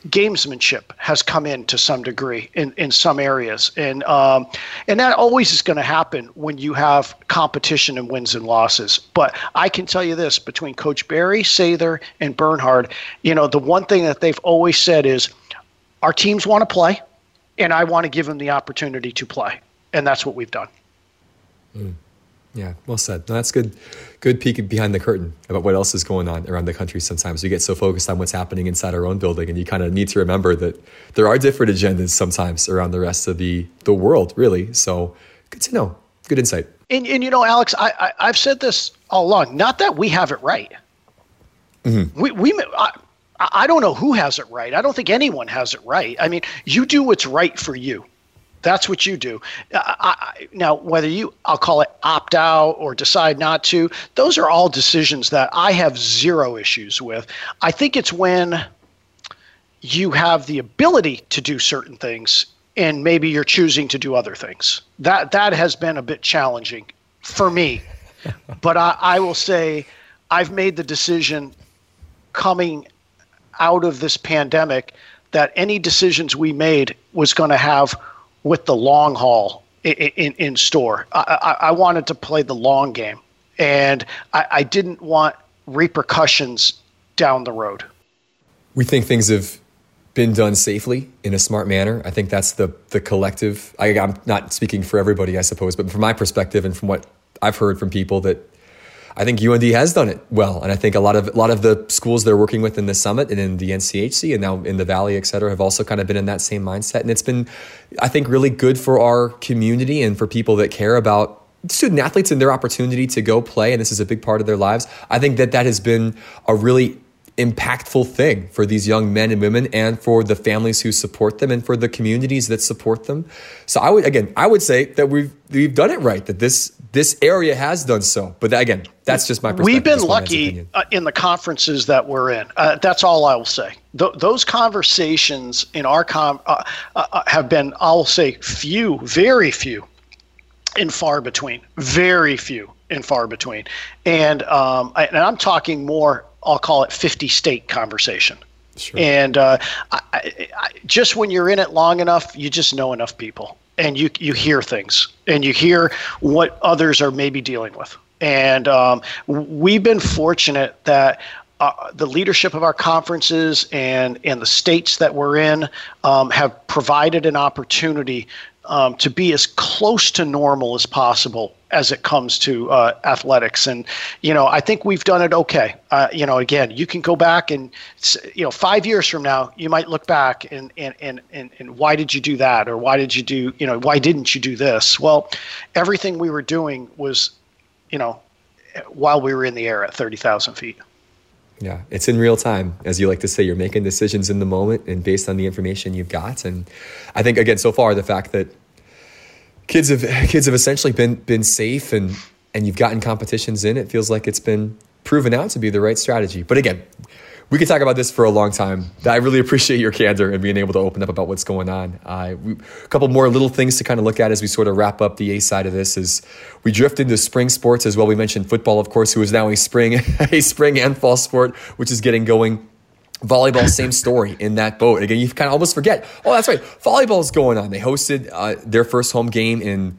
gamesmanship has come in to some degree in, in some areas. And um, and that always is going to happen when you have competition and wins and losses. But i can tell you this between coach Berry sather and bernhard you know the one thing that they've always said is our teams want to play and i want to give them the opportunity to play. And that's what we've done. Mm. Yeah, well said. No, that's good. Good peek behind the curtain about what else is going on around the country. Sometimes we get so focused on what's happening inside our own building, and you kind of need to remember that there are different agendas sometimes around the rest of the the world. Really, so good to know. Good insight. And, and you know, Alex, I, I have said this all along. Not that we have it right. Mm-hmm. We we. I, I don't know who has it right. I don't think anyone has it right. I mean, you do what's right for you. That's what you do. I, now, whether you, I'll call it opt out or decide not to, those are all decisions that I have zero issues with. I think it's when you have the ability to do certain things and maybe you're choosing to do other things. That that has been a bit challenging for me. *laughs* but I, I will say I've made the decision coming out of this pandemic that any decisions we made was going to have with the long haul in, in, in store. I, I, I, wanted to play the long game, and I, I didn't want repercussions down the road. We think things have been done safely in a smart manner. I think that's the the collective. I, am not speaking for everybody, I suppose, but from my perspective and from what I've heard from people that I think UND has done it well, and I think a lot of a lot of the schools they're working with in the summit and in the NCHC and now in the Valley, et cetera, have also kind of been in that same mindset, and it's been, I think, really good for our community and for people that care about student athletes and their opportunity to go play, and this is a big part of their lives. I think that that has been a really impactful thing for these young men and women and for the families who support them and for the communities that support them. So I would again, I would say that we've we've done it right that this this area has done so. But again, that's just my We've been lucky uh, in the conferences that we're in. Uh, that's all I will say. Th- those conversations in our com uh, uh, uh have been, I'll say, few, very few, and far between. Very few and far between. And um, I, and I'm talking more I'll call it 50 state conversation. Sure. And uh, I, I, just when you're in it long enough, you just know enough people and you, you hear things and you hear what others are maybe dealing with. And um, we've been fortunate that uh, the leadership of our conferences and, and the states that we're in um, have provided an opportunity um, to be as close to normal as possible as it comes to uh, athletics. And, you know, I think we've done it okay. Uh, you know, again, you can go back and, you know, five years from now, you might look back and, and, and, and, and why did you do that? Or why did you do, you know, why didn't you do this? Well, everything we were doing was, you know, while we were in the air at 30,000 feet. Yeah, it's in real time. As you like to say, you're making decisions in the moment and based on the information you've got. And I think, again, so far, the fact that kids have *laughs* kids have essentially been been safe and and you've gotten competitions in, it feels like it's been proven out to be the right strategy. But again, we could talk about this for a long time. I really appreciate your candor and being able to open up about what's going on. Uh, we, a couple more little things to kind of look at as we sort of wrap up the A side of this is we drift into spring sports as well. We mentioned football, of course, who is now a spring *laughs* a spring and fall sport, which is getting going Volleyball, same story in that boat. Again, you kind of almost forget. Oh, that's right. Volleyball is going on. They hosted uh, their first home game in,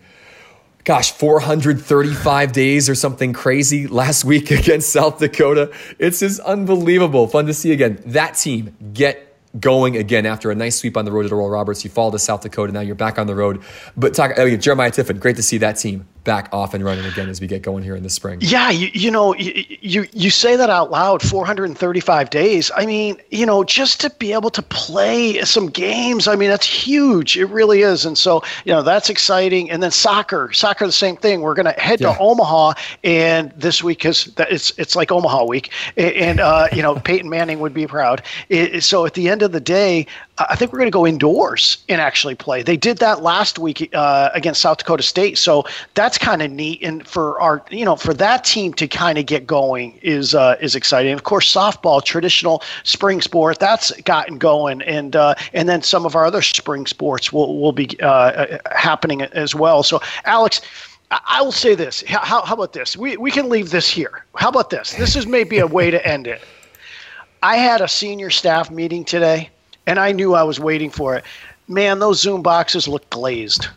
gosh, 435 days or something crazy last *laughs* week against South Dakota. It's just unbelievable. Fun to see again. That team get going again after a nice sweep on the road at Oral Roberts. You fall to South Dakota. Now you're back on the road. But talk, oh mean, Jeremiah Tiffin, great to see that team back off and running again as we get going here in the spring. Yeah, you, you know, you, you, you say that out loud 435 days. I mean, you know, just to be able to play some games, I mean, that's huge. It really is. And so, you know, that's exciting. And then soccer, soccer, the same thing. We're going to head yeah. to Omaha, and this week is it's it's like Omaha week, and uh, you know, *laughs* Peyton Manning would be proud. It, so at the end of the day, I think we're going to go indoors and actually play. They did that last week uh, against South Dakota State, so that's kind of neat. And for our, you know, for that team to kind of get going is uh, is exciting. Of course, softball, traditional spring sport, that's gotten going, and uh, and then some of our other spring sports will will be uh, happening as well. So, Alex. I will say this. How, how about this? We, we can leave this here. How about this? This is maybe a way to end it. I had a senior staff meeting today and I knew I was waiting for it. Man, those Zoom boxes look glazed.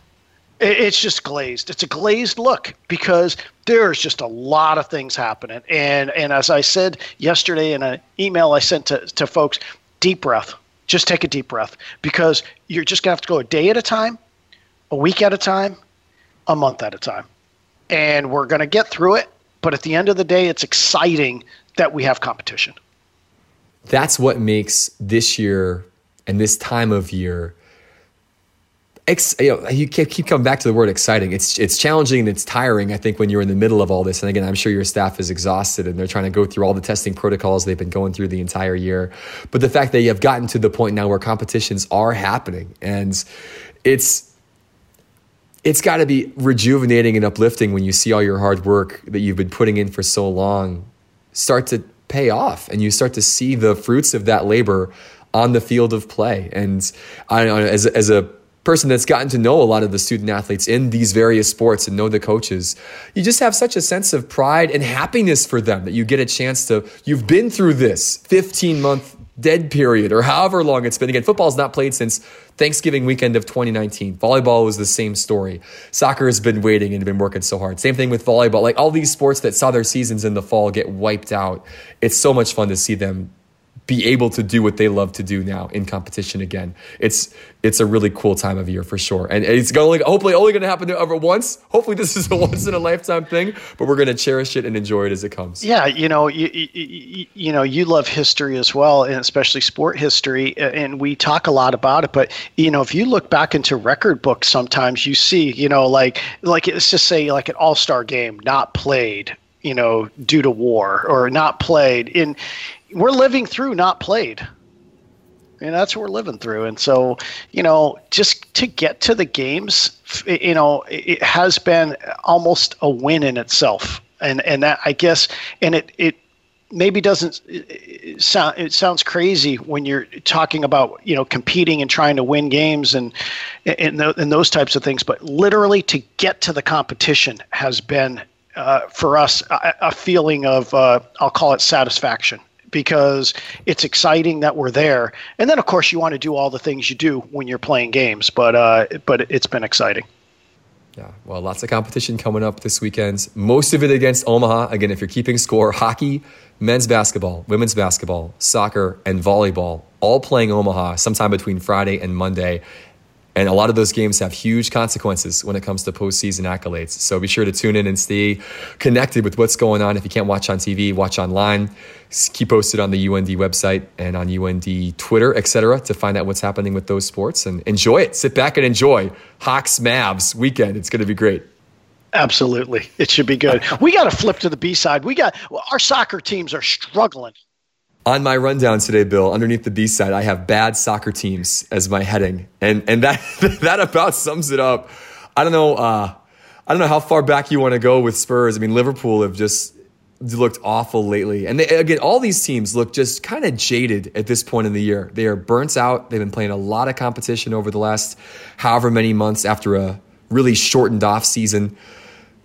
It's just glazed. It's a glazed look because there's just a lot of things happening. And and as I said yesterday in an email I sent to, to folks, deep breath. Just take a deep breath because you're just gonna have to go a day at a time, a week at a time, a month at a time. And we're gonna get through it. But at the end of the day, it's exciting that we have competition. That's what makes this year and this time of year ex, you, know, you keep coming back to the word exciting. It's it's challenging and it's tiring. I think when you're in the middle of all this, and again, I'm sure your staff is exhausted and they're trying to go through all the testing protocols they've been going through the entire year. But the fact that you have gotten to the point now where competitions are happening, and it's it's got to be rejuvenating and uplifting when you see all your hard work that you've been putting in for so long start to pay off, and you start to see the fruits of that labor on the field of play. And I as, as a person that's gotten to know a lot of the student athletes in these various sports and know the coaches, you just have such a sense of pride and happiness for them that you get a chance to, you've been through this 15 month dead period or however long it's been. Again, football's not played since Thanksgiving weekend of 2019. Volleyball was the same story. Soccer has been waiting and been working so hard. Same thing with volleyball. Like all these sports that saw their seasons in the fall get wiped out. It's so much fun to see them be able to do what they love to do now in competition again. It's it's a really cool time of year for sure, and it's going hopefully only going to happen ever once. Hopefully, this is a *laughs* once in a lifetime thing, but we're going to cherish it and enjoy it as it comes. Yeah, you know, you, you, you know, you love history as well, and especially sport history, and we talk a lot about it. But you know, if you look back into record books, sometimes you see, you know, like like let's just say like an All Star game not played you know, due to war or not played. In we're living through not played. And that's what we're living through. And so, you know, just to get to the games, you know, it has been almost a win in itself. And and that I guess, and it it maybe doesn't sound it sounds crazy when you're talking about you know competing and trying to win games and and, and those types of things but literally to get to the competition has been uh, for us a, a feeling of uh, I'll call it satisfaction because it's exciting that we're there. And then, of course, you want to do all the things you do when you're playing games. But uh, but it's been exciting. Yeah, well, lots of competition coming up this weekend. Most of it against Omaha. Again, if you're keeping score, hockey, men's basketball, women's basketball, soccer, and volleyball all playing Omaha sometime between Friday and Monday. And a lot of those games have huge consequences when it comes to postseason accolades. So be sure to tune in and stay connected with what's going on. If you can't watch on TV, watch online. Keep posted on the UND website and on UND Twitter, etc., to find out what's happening with those sports and enjoy it. Sit back and enjoy Hawks Mavs weekend. It's going to be great. Absolutely. It should be good. *laughs* we got to flip to the B side. We got our soccer teams are struggling on my rundown today, Bill, underneath the B side, I have bad soccer teams as my heading, and and that *laughs* that about sums it up. I don't know. Uh, I don't know how far back you want to go with Spurs. I mean, Liverpool have just looked awful lately, and they, again, all these teams look just kind of jaded at this point in the year. They are burnt out. They've been playing a lot of competition over the last however many months after a really shortened off season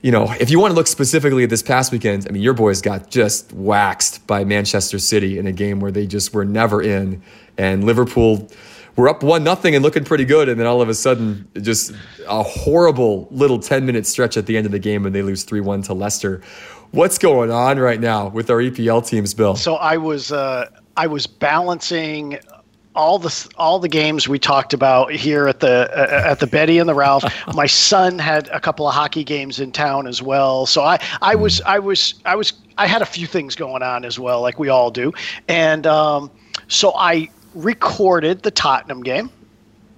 you know, if you want to look specifically at this past weekend, I mean, your boys got just waxed by Manchester City in a game where they just were never in, and Liverpool were up one nothing and looking pretty good, and then all of a sudden, just a horrible little ten minute stretch at the end of the game, and they lose three one to Leicester. What's going on right now with our EPL teams, Bill? So I was uh, I was balancing all the all the games we talked about here at the uh, at the Betty and the Ralph. *laughs* My son had a couple of hockey games in town as well, so I I was I was I was I had a few things going on as well, like we all do, and um, so I recorded the Tottenham game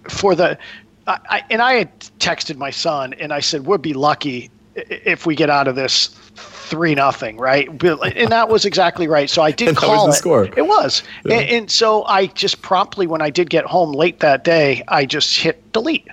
for the. I, and I had texted my son and I said, "We'd be lucky if we get out of this three nothing, right? And that was exactly right. So I did call it. Score. It was, yeah. and, and, so I just promptly, when I did get home late that day, I just hit delete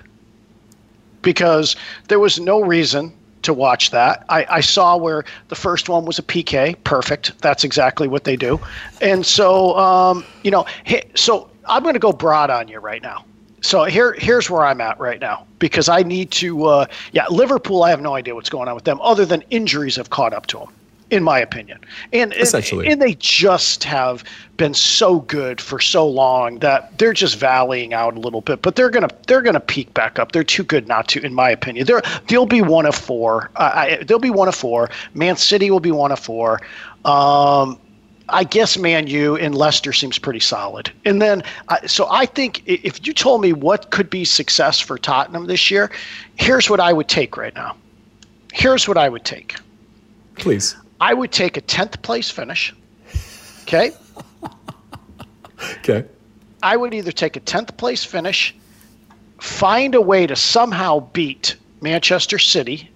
because there was no reason to watch that. I, I saw where the first one was a PK, perfect. That's exactly what they do, and so um, you know, so I'm going to go broad on you right now so here here's where I'm at right now because I need to. Uh, yeah, Liverpool. I have no idea what's going on with them other than injuries have caught up to them, in my opinion. And essentially, and, and they just have been so good for so long that they're just valleying out a little bit. But they're gonna they're gonna peak back up. They're too good not to, in my opinion. They're they'll be one of four. Uh, I, they'll be one of four. Man City will be one of four. Um, I guess Man U and Leicester seems pretty solid. And then, uh, so I think if you told me what could be success for Tottenham this year, here's what I would take right now. Here's what I would take. Please. I would take a 10th place finish. Okay. okay. I would either take a 10th place finish, find a way to somehow beat Manchester City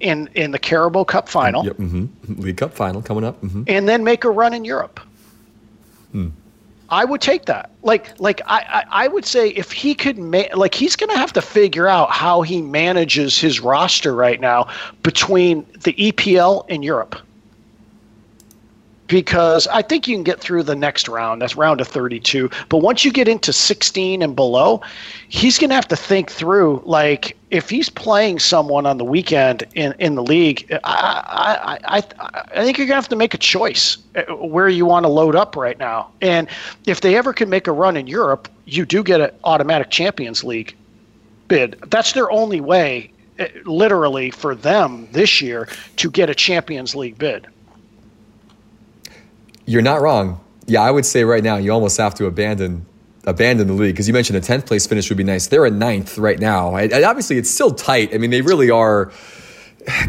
in in the Carabao Cup final. Yep, mm-hmm. League Cup final coming up, mm-hmm. and then make a run in Europe. Hmm. I would take that. Like, like I, I, I would say if he could, make, like, he's going to have to figure out how he manages his roster right now between the EPL and Europe. Because I think you can get through the next round. That's round of 32. But once you get into 16 and below, he's going to have to think through like if he's playing someone on the weekend in, in the league, I, I, I, I think you're going to have to make a choice uh, where you want to load up right now. And if they ever can make a run in Europe, you do get an automatic Champions League bid. That's their only way, uh, literally, for them this year to get a Champions League bid. You're not wrong. Yeah, I would say right now you almost have to abandon abandon the league because you mentioned a 10th place finish would be nice. They're at ninth right now. And obviously, it's still tight. I mean, they really are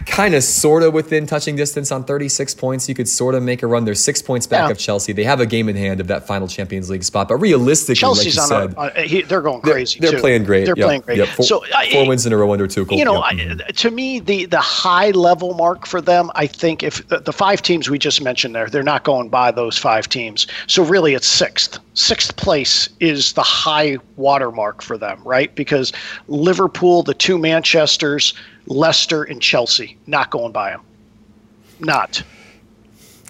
kind of sort of within touching distance on 36 points. You could sort of make a run. They're six points back yeah. of Chelsea. They have a game in hand of that final Champions League spot. But realistically, Chelsea's like on said, a, he, they're going crazy. They're, they're playing great. They're yep. playing great. Yep. Four, so four wins in a row under Tuchel. You know, yep. I, to me, the the high level mark for them, I think, if the, the five teams we just mentioned there, they're not going by those five teams. So really, it's sixth. Sixth place is the high watermark for them, right? Because Liverpool, the two Manchesters Leicester, and Chelsea. Not going by them. Not.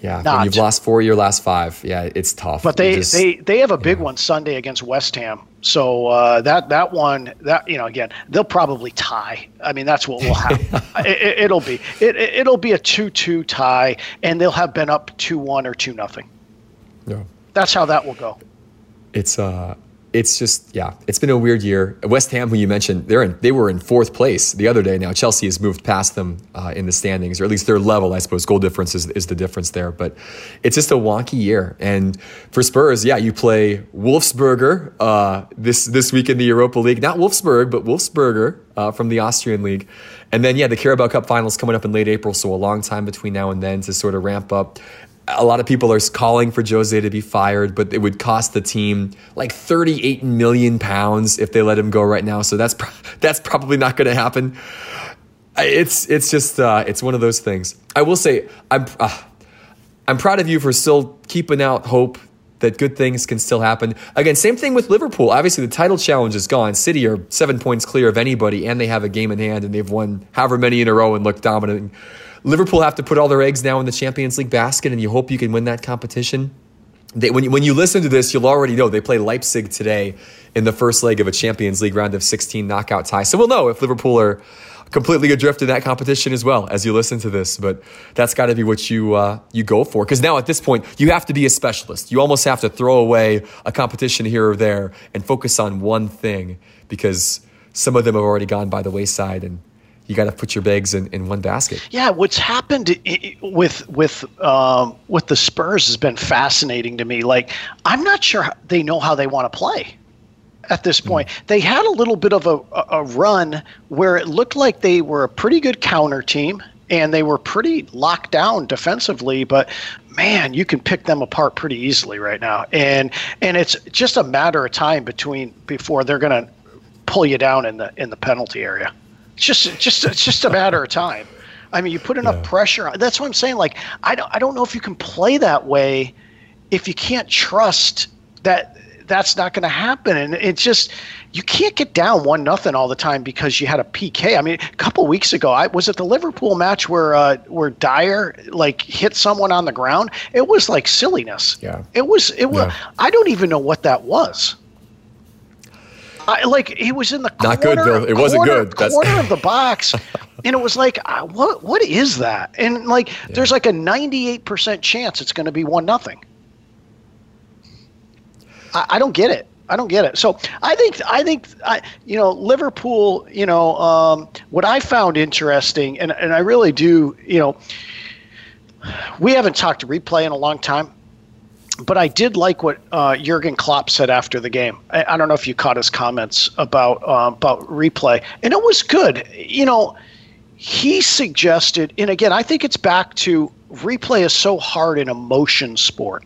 Yeah, Not. you've lost four of your last five. Yeah, it's tough. But they just, they they have a big yeah. one Sunday against West Ham. So uh, that that one that you know again they'll probably tie. I mean that's what will happen. *laughs* it, will be it, it'll be a two two tie, and they'll have been up two one or two nothing. Yeah, that's how that will go. It's uh it's just yeah, it's been a weird year. West Ham, who you mentioned, they're in they were in fourth place the other day. Now Chelsea has moved past them uh, in the standings, or at least their level. I suppose goal difference is, is the difference there. But it's just a wonky year. And for Spurs, yeah, you play Wolfsberger uh, this this week in the Europa League. Not Wolfsburg, but Wolfsberger uh, from the Austrian league. And then yeah, the Carabao Cup finals coming up in late April, so a long time between now and then to sort of ramp up a lot of people are calling for Jose to be fired, but it would cost the team like 38 million pounds if they let him go right now. So that's *laughs* that's probably not going to happen. It's it's just uh, it's one of those things. I will say I'm uh, I'm proud of you for still keeping out hope that good things can still happen. Again, same thing with Liverpool. Obviously, the title challenge is gone. City are seven points clear of anybody, and they have a game in hand, and they've won however many in a row and look dominant. Liverpool have to put all their eggs now in the Champions League basket, and you hope you can win that competition. They, when, you, when you listen to this, you'll already know they play Leipzig today in the first leg of a Champions League round of 16 knockout tie. So we'll know if Liverpool are completely adrift in that competition as well as you listen to this. But that's got to be what you uh, you go for because now at this point you have to be a specialist. You almost have to throw away a competition here or there and focus on one thing because some of them have already gone by the wayside and you got to put your bags in, in one basket. Yeah, what's happened with with um, with the Spurs has been fascinating to me. Like, I'm not sure they know how they want to play at this hmm. point. Mm. They had a little bit of a, a run where it looked like they were a pretty good counter team and they were pretty locked down defensively, but man, you can pick them apart pretty easily right now. And and it's just a matter of time between before they're going to pull you down in the in the penalty area. It's just just it's just a matter of time. I mean, you put enough yeah. pressure on. That's what I'm saying. Like, I don't I don't know if you can play that way if you can't trust that that's not going to happen. And it's just you can't get down one nothing all the time because you had a PK. I mean, a couple weeks ago, I was at the Liverpool match where uh, where Dier like hit someone on the ground. It was like silliness. Yeah. It was. It was. Yeah. I don't even know what that was. I, like he was in the not corner, good. Bill. It wasn't corner, good. That's corner of the box, *laughs* and it was like, uh, what? What is that? And like, yeah. there's like a 98 percent chance it's going to be one nothing. I, I, don't get it. I don't get it. So I think I think I, you know Liverpool. You know um, what I found interesting, and and I really do. You know, we haven't talked to replay in a long time but I did like what uh, Jurgen Klopp said after the game. I, I, don't know if you caught his comments about uh, about replay, and it was good. You know, he suggested, and again, I think it's back to replay is so hard in a motion sport,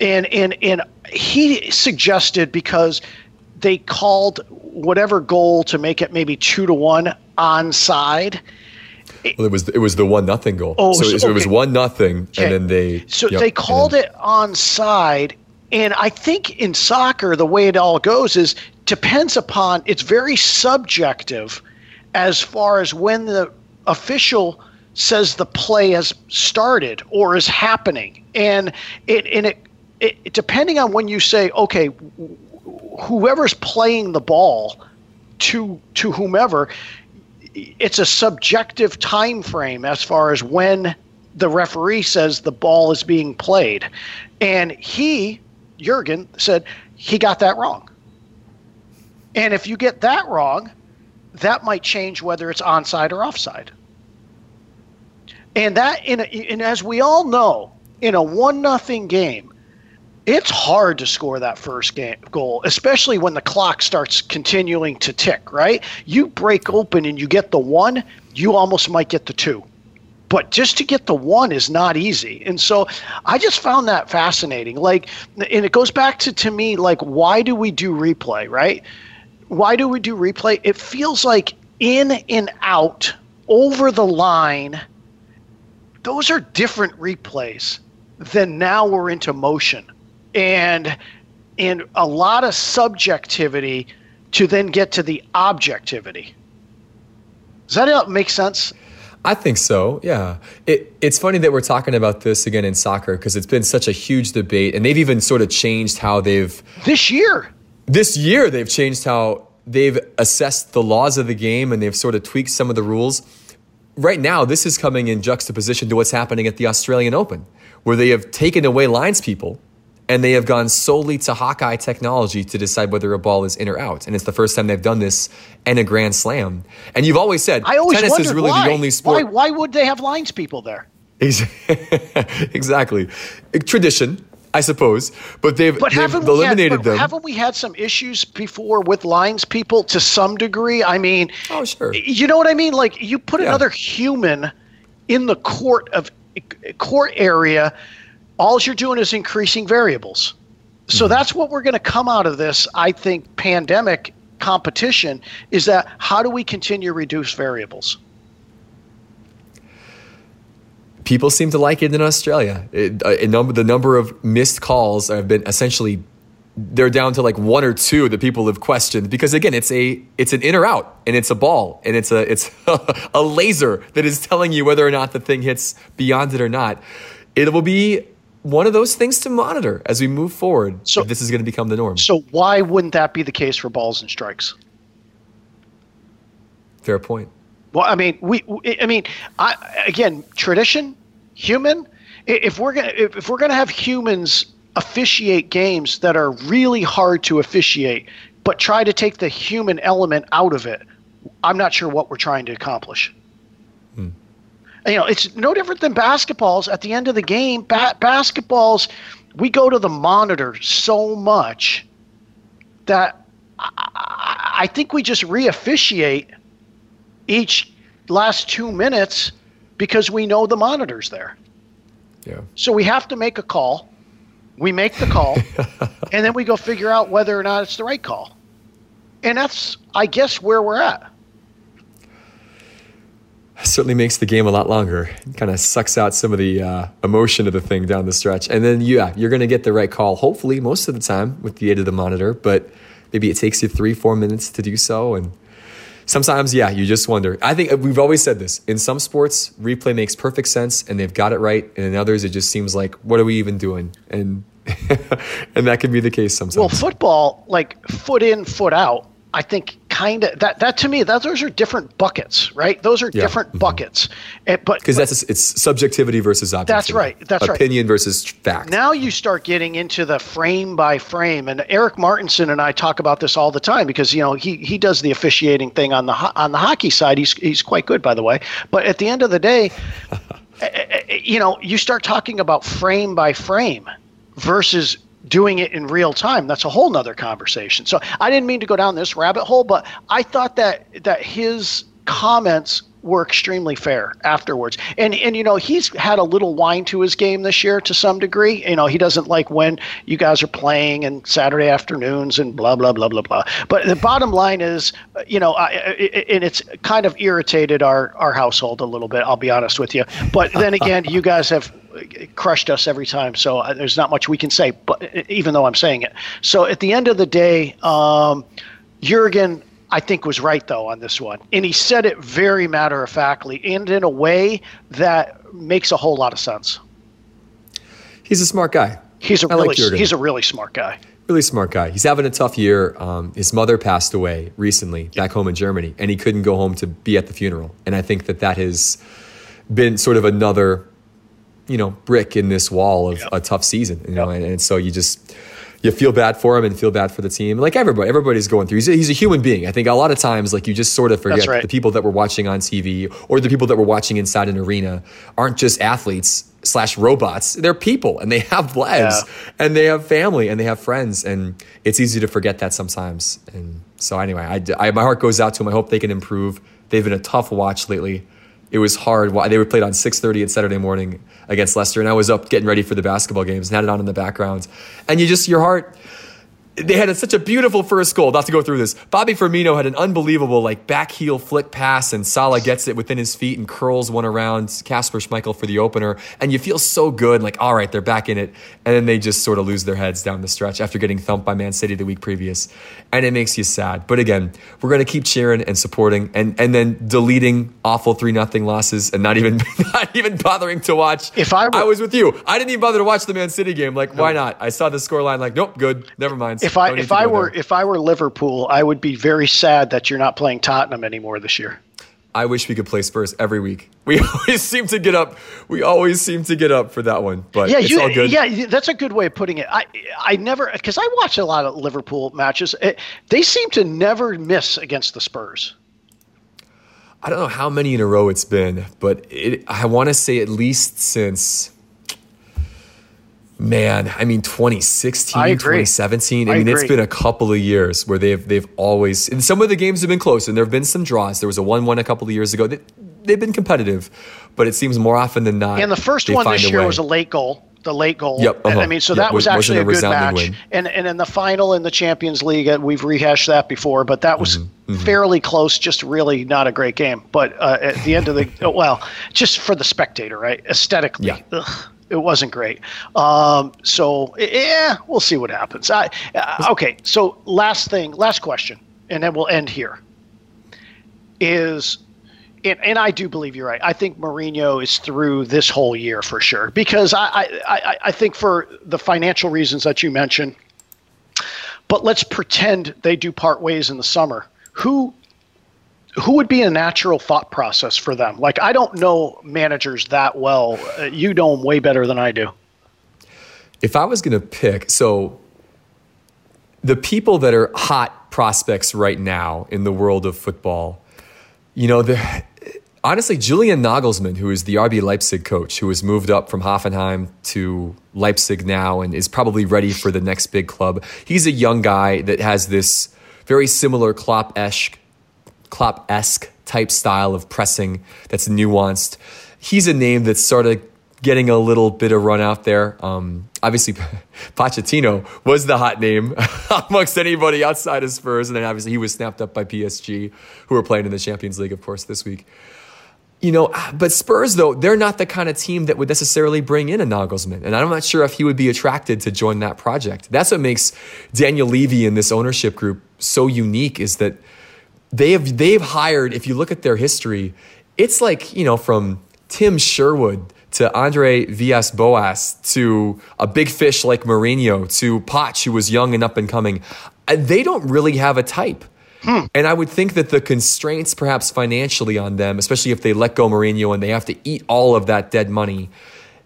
and and and he suggested because they called whatever goal to make it maybe two to one onside well, it was it was the one nothing goal. Oh, so, so, so okay. it was one nothing, okay. and then they so yep, they called then, it onside. And I think in soccer, the way it all goes is depends upon it's very subjective as far as when the official says the play has started or is happening, and it and it, it depending on when you say, okay, whoever's playing the ball to to whomever, it's a subjective time frame as far as when the referee says the ball is being played, and he Jurgen said he got that wrong. And if you get that wrong, that might change whether it's onside or offside. And that, in a, and as we all know, in a one nothing game, it's hard to score that first game goal, especially when the clock starts continuing to tick. Right? You break open and you get the one, you almost might get the two. But just to get the one is not easy. And so I just found that fascinating. Like, and it goes back to, to me, like, why do we do replay, right? Why do we do replay? It feels like in and out, over the line, those are different replays than now we're into motion. And and a lot of subjectivity to then get to the objectivity. Does that make sense? I think so. Yeah. It, it's funny that we're talking about this again in soccer because it's been such a huge debate, and they've even sort of changed how they've this year. This year, they've changed how they've assessed the laws of the game, and they've sort of tweaked some of the rules. Right now, this is coming in juxtaposition to what's happening at the Australian Open, where they have taken away lines people and they have gone solely to Hawkeye technology to decide whether a ball is in or out. And it's the first time they've done this in a Grand Slam. And you've always said I always tennis is really why. the only sport. Why, why would they have lines people there? *laughs* exactly. Tradition, I suppose. But they've, but they've eliminated had, them. Haven't we had some issues before with lines people to some degree? I mean, oh, sure. You know what I mean? Like, you put yeah. another human in the court of court area all you're doing is increasing variables. So mm-hmm. that's what we're going to come out of this, I think, pandemic competition is that how do we continue to reduce variables? People seem to like it in Australia. It, uh, number, the number of missed calls have been essentially they're down to like one or two that people have questioned because again it's a it's an in or out and it's a ball and it's a it's *laughs* a laser that is telling you whether or not the thing hits beyond it or not it will be one of those things to monitor as we move forward. So this is going to become the norm. So why wouldn't that be the case for balls and strikes? Fair point. Well, I mean, we. I mean, I, again, tradition, human. If we're gonna if we're gonna have humans officiate games that are really hard to officiate, but try to take the human element out of it, I'm not sure what we're trying to accomplish you know, it's no different than basketballs. At the end of the game, ba- basketballs, we go to the monitor so much that I, I think we just reofficiate each last two minutes because we know the monitor's there. Yeah. So we have to make a call. We make the call, *laughs* and then we go figure out whether or not it's the right call. And that's, I guess, where we're at certainly makes the game a lot longer. Kind of sucks out some of the uh, emotion of the thing down the stretch. And then, yeah, you're going to get the right call, hopefully, most of the time with the aid of the monitor, but maybe it takes you three, four minutes to do so. And sometimes, yeah, you just wonder. I think we've always said this in some sports, replay makes perfect sense and they've got it right. And in others, it just seems like, what are we even doing? And *laughs* and that can be the case sometimes. Well, football, like foot in, foot out, I think kind of that that to me that those are different buckets, right? Those are yeah. different mm-hmm. buckets. And, but because that's it's subjectivity versus objectivity. That's right. That's Opinion right. Opinion versus fact. Now you start getting into the frame by frame, and Eric Martinson and I talk about this all the time because you know he he does the officiating thing on the on the hockey side. He's he's quite good, by the way. But at the end of the day, *laughs* eh, eh, eh, you know, you start talking about frame by frame versus doing it in real time that's a whole nother conversation so i didn't mean to go down this rabbit hole but i thought that that his comments were extremely fair afterwards. And and you know, he's had a little whine to his game this year to some degree. You know, he doesn't like when you guys are playing and Saturday afternoons and blah blah blah blah blah. But the bottom line is, you know, I, and it's kind of irritated our our household a little bit. I'll be honest with you. But then again, you guys have crushed us every time. So uh, there's not much we can say, but even though I'm saying it. So at the end of the day, um, Jurgen, I think was right though on this one, and he said it very matter of factly and in a way that makes a whole lot of sense. He's a smart guy. He's a I really like he's a really smart guy. Really smart guy. He's having a tough year. Um, his mother passed away recently back home in Germany, and he couldn't go home to be at the funeral. And I think that that has been sort of another, you know, brick in this wall of yep. a tough season. You know, and, and so you just you feel bad for him and feel bad for the team. Like everybody, everybody's going through. He's a, he's a human being. I think a lot of times, like you just sort of forget right. the people that we're watching on TV or the people that we're watching inside an arena aren't just athletes slash robots. They're people and they have lives yeah. and they have family and they have friends. And it's easy to forget that sometimes. And so anyway, I, I my heart goes out to them. I hope they can improve. They've been a tough watch lately. It was hard. They were played on 6:30 at Saturday morning against Leicester, and I was up getting ready for the basketball games and had it on in the background. And you just your heart they had such a beautiful first goal. Not to go through this. Bobby Firmino had an unbelievable like back heel flick pass, and Salah gets it within his feet and curls one around Kasper Schmeichel for the opener. And you feel so good, like all right, they're back in it. And then they just sort of lose their heads down the stretch after getting thumped by Man City the week previous, and it makes you sad. But again, we're gonna keep cheering and supporting, and and then deleting awful three nothing losses, and not even *laughs* not even bothering to watch. If I were, I was with you, I didn't even bother to watch the Man City game. Like, no. why not? I saw the scoreline, like, nope, good, never mind if I if I were there. if I were Liverpool, I would be very sad that you're not playing Tottenham anymore this year. I wish we could play Spurs every week. *laughs* We always seem to get up. We always seem to get up for that one. But yeah, you, Yeah, that's a good way of putting it. I I never because I watch a lot of Liverpool matches. It, they seem to never miss against the Spurs. I don't know how many in a row it's been, but it, I want to say at least since Man, I mean 2016, 2017. I, I mean, agree. it's been a couple of years where they've they've always and some of the games have been close and there have been some draws. There was a 1-1 a couple of years ago. They, they've been competitive, but it seems more often than not. And the first one this year was a late goal the late goal. Yep, uh-huh. I mean, so yep, that was actually a, good match. Win. And and in the final in the Champions League, uh, we've rehashed that before, but that was mm-hmm, mm-hmm. fairly close. Just really not a great game. But uh, at the end of the *laughs* well, just for the spectator, right? Aesthetically, yeah. Ugh, it wasn't great. Um, so yeah, we'll see what happens. I, uh, okay, so last thing, last question, and then we'll end here. Is and, and I do believe you're right. I think Mourinho is through this whole year for sure because I, I, I think for the financial reasons that you mentioned. But let's pretend they do part ways in the summer. Who who would be a natural thought process for them? Like, I don't know managers that well. Uh, you know them way better than I do. If I was going to pick, so the people that are hot prospects right now in the world of football, you know, honestly, Julian Nagelsmann, who is the RB Leipzig coach, who has moved up from Hoffenheim to Leipzig now and is probably ready for the next big club. He's a young guy that has this very similar Klopp esque Klopp esque type style of pressing that's nuanced. He's a name that's sort of getting a little bit of run out there. Um, obviously, *laughs* Pochettino was the hot name *laughs* amongst anybody outside of Spurs, and then obviously he was snapped up by PSG, who are playing in the Champions League, of course, this week. You know, but Spurs though they're not the kind of team that would necessarily bring in a Nagelsmann, and I'm not sure if he would be attracted to join that project. That's what makes Daniel Levy and this ownership group so unique is that they have they've hired. If you look at their history, it's like you know from Tim Sherwood to Andre Villas-Boas to a big fish like Mourinho to Poch, who was young and up and coming. They don't really have a type. Hmm. And I would think that the constraints, perhaps financially, on them, especially if they let go Mourinho and they have to eat all of that dead money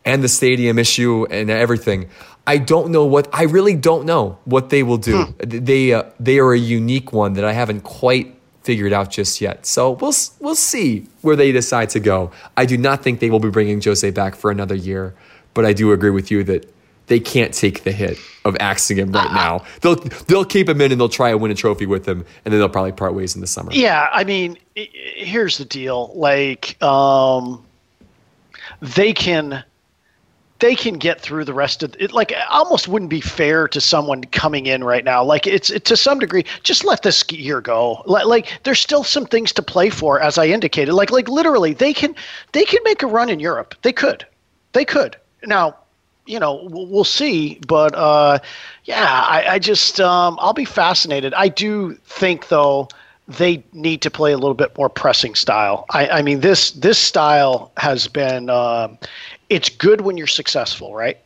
and the stadium issue and everything, I don't know what I really don't know what they will do. Hmm. They uh, they are a unique one that I haven't quite figured out just yet. So we'll we'll see where they decide to go. I do not think they will be bringing Jose back for another year, but I do agree with you that they can't take the hit of axing him right uh, now. They'll they'll keep him in and they'll try and win a trophy with him, and then they'll probably part ways in the summer. Yeah, I mean, here's the deal: like, um, they can they can get through the rest of it. Like, almost wouldn't be fair to someone coming in right now. Like, it's it, to some degree, just let this year go. Like, like, there's still some things to play for, as I indicated. Like, like literally, they can they can make a run in Europe. They could, they could. Now, you know, we'll see. But uh, yeah, I, I just um, I'll be fascinated. I do think though they need to play a little bit more pressing style. I, I mean, this this style has been. Uh, it's good when you're successful, right?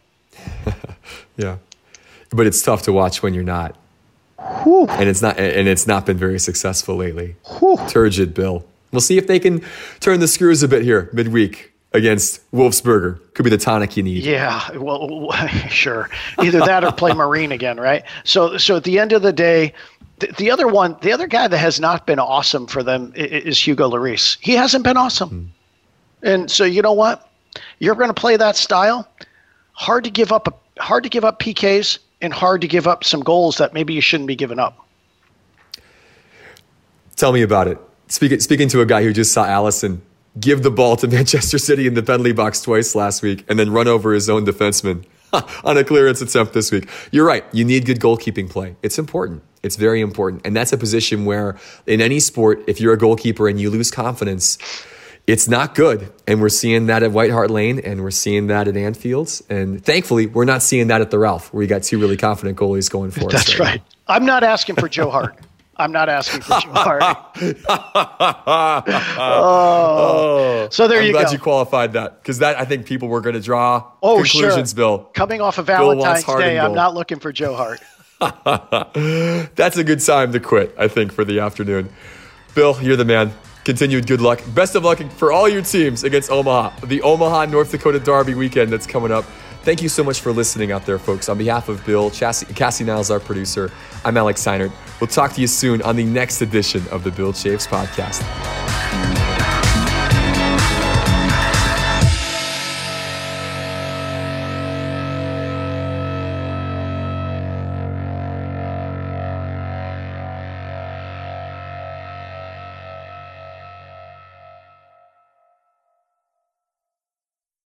*laughs* yeah, but it's tough to watch when you're not. Whew. And it's not, and it's not been very successful lately. Whew. Turgid, Bill. We'll see if they can turn the screws a bit here midweek against Wolfsberger. Could be the tonic you need. Yeah, well, *laughs* sure. Either that or play *laughs* Marine again, right? So, so at the end of the day, the, the other one, the other guy that has not been awesome for them is, Hugo Lloris. He hasn't been awesome, hmm. and so you know what? You're going to play that style. Hard to give up. Hard to give up PKs and hard to give up some goals that maybe you shouldn't be giving up. Tell me about it. Speaking speaking to a guy who just saw Alisson give the ball to *laughs* Manchester City in the penalty box twice last week and then run over his own defenseman *laughs* on a clearance attempt this week. You're right. You need good goalkeeping play. It's important. It's very important. And that's a position where in any sport, if you're a goalkeeper and you lose confidence, it's not good. And we're seeing that at White Hart Lane and we're seeing that at Anfield's. And thankfully, we're not seeing that at the Ralph, where you got two really confident goalies going for us. That's right. right. I'm not asking for Joe Hart. I'm not asking for *laughs* Joe Hart. *laughs* Oh. oh. So there I'm you go. I'm glad you qualified that because that I think people were going to draw oh, conclusions, sure. Bill. Coming off of Valentine's Day, I'm not looking for Joe Hart. *laughs* That's a good time to quit, I think, for the afternoon. Bill, you're the man continued good luck. Best of luck for all your teams against Omaha, the Omaha, North Dakota Derby weekend that's coming up. Thank you so much for listening out there, folks. On behalf of Bill, Chaves, Cassie Niles, our producer, I'm Alex Seinert. We'll talk to you soon on the next edition of the Bill Chaves podcast.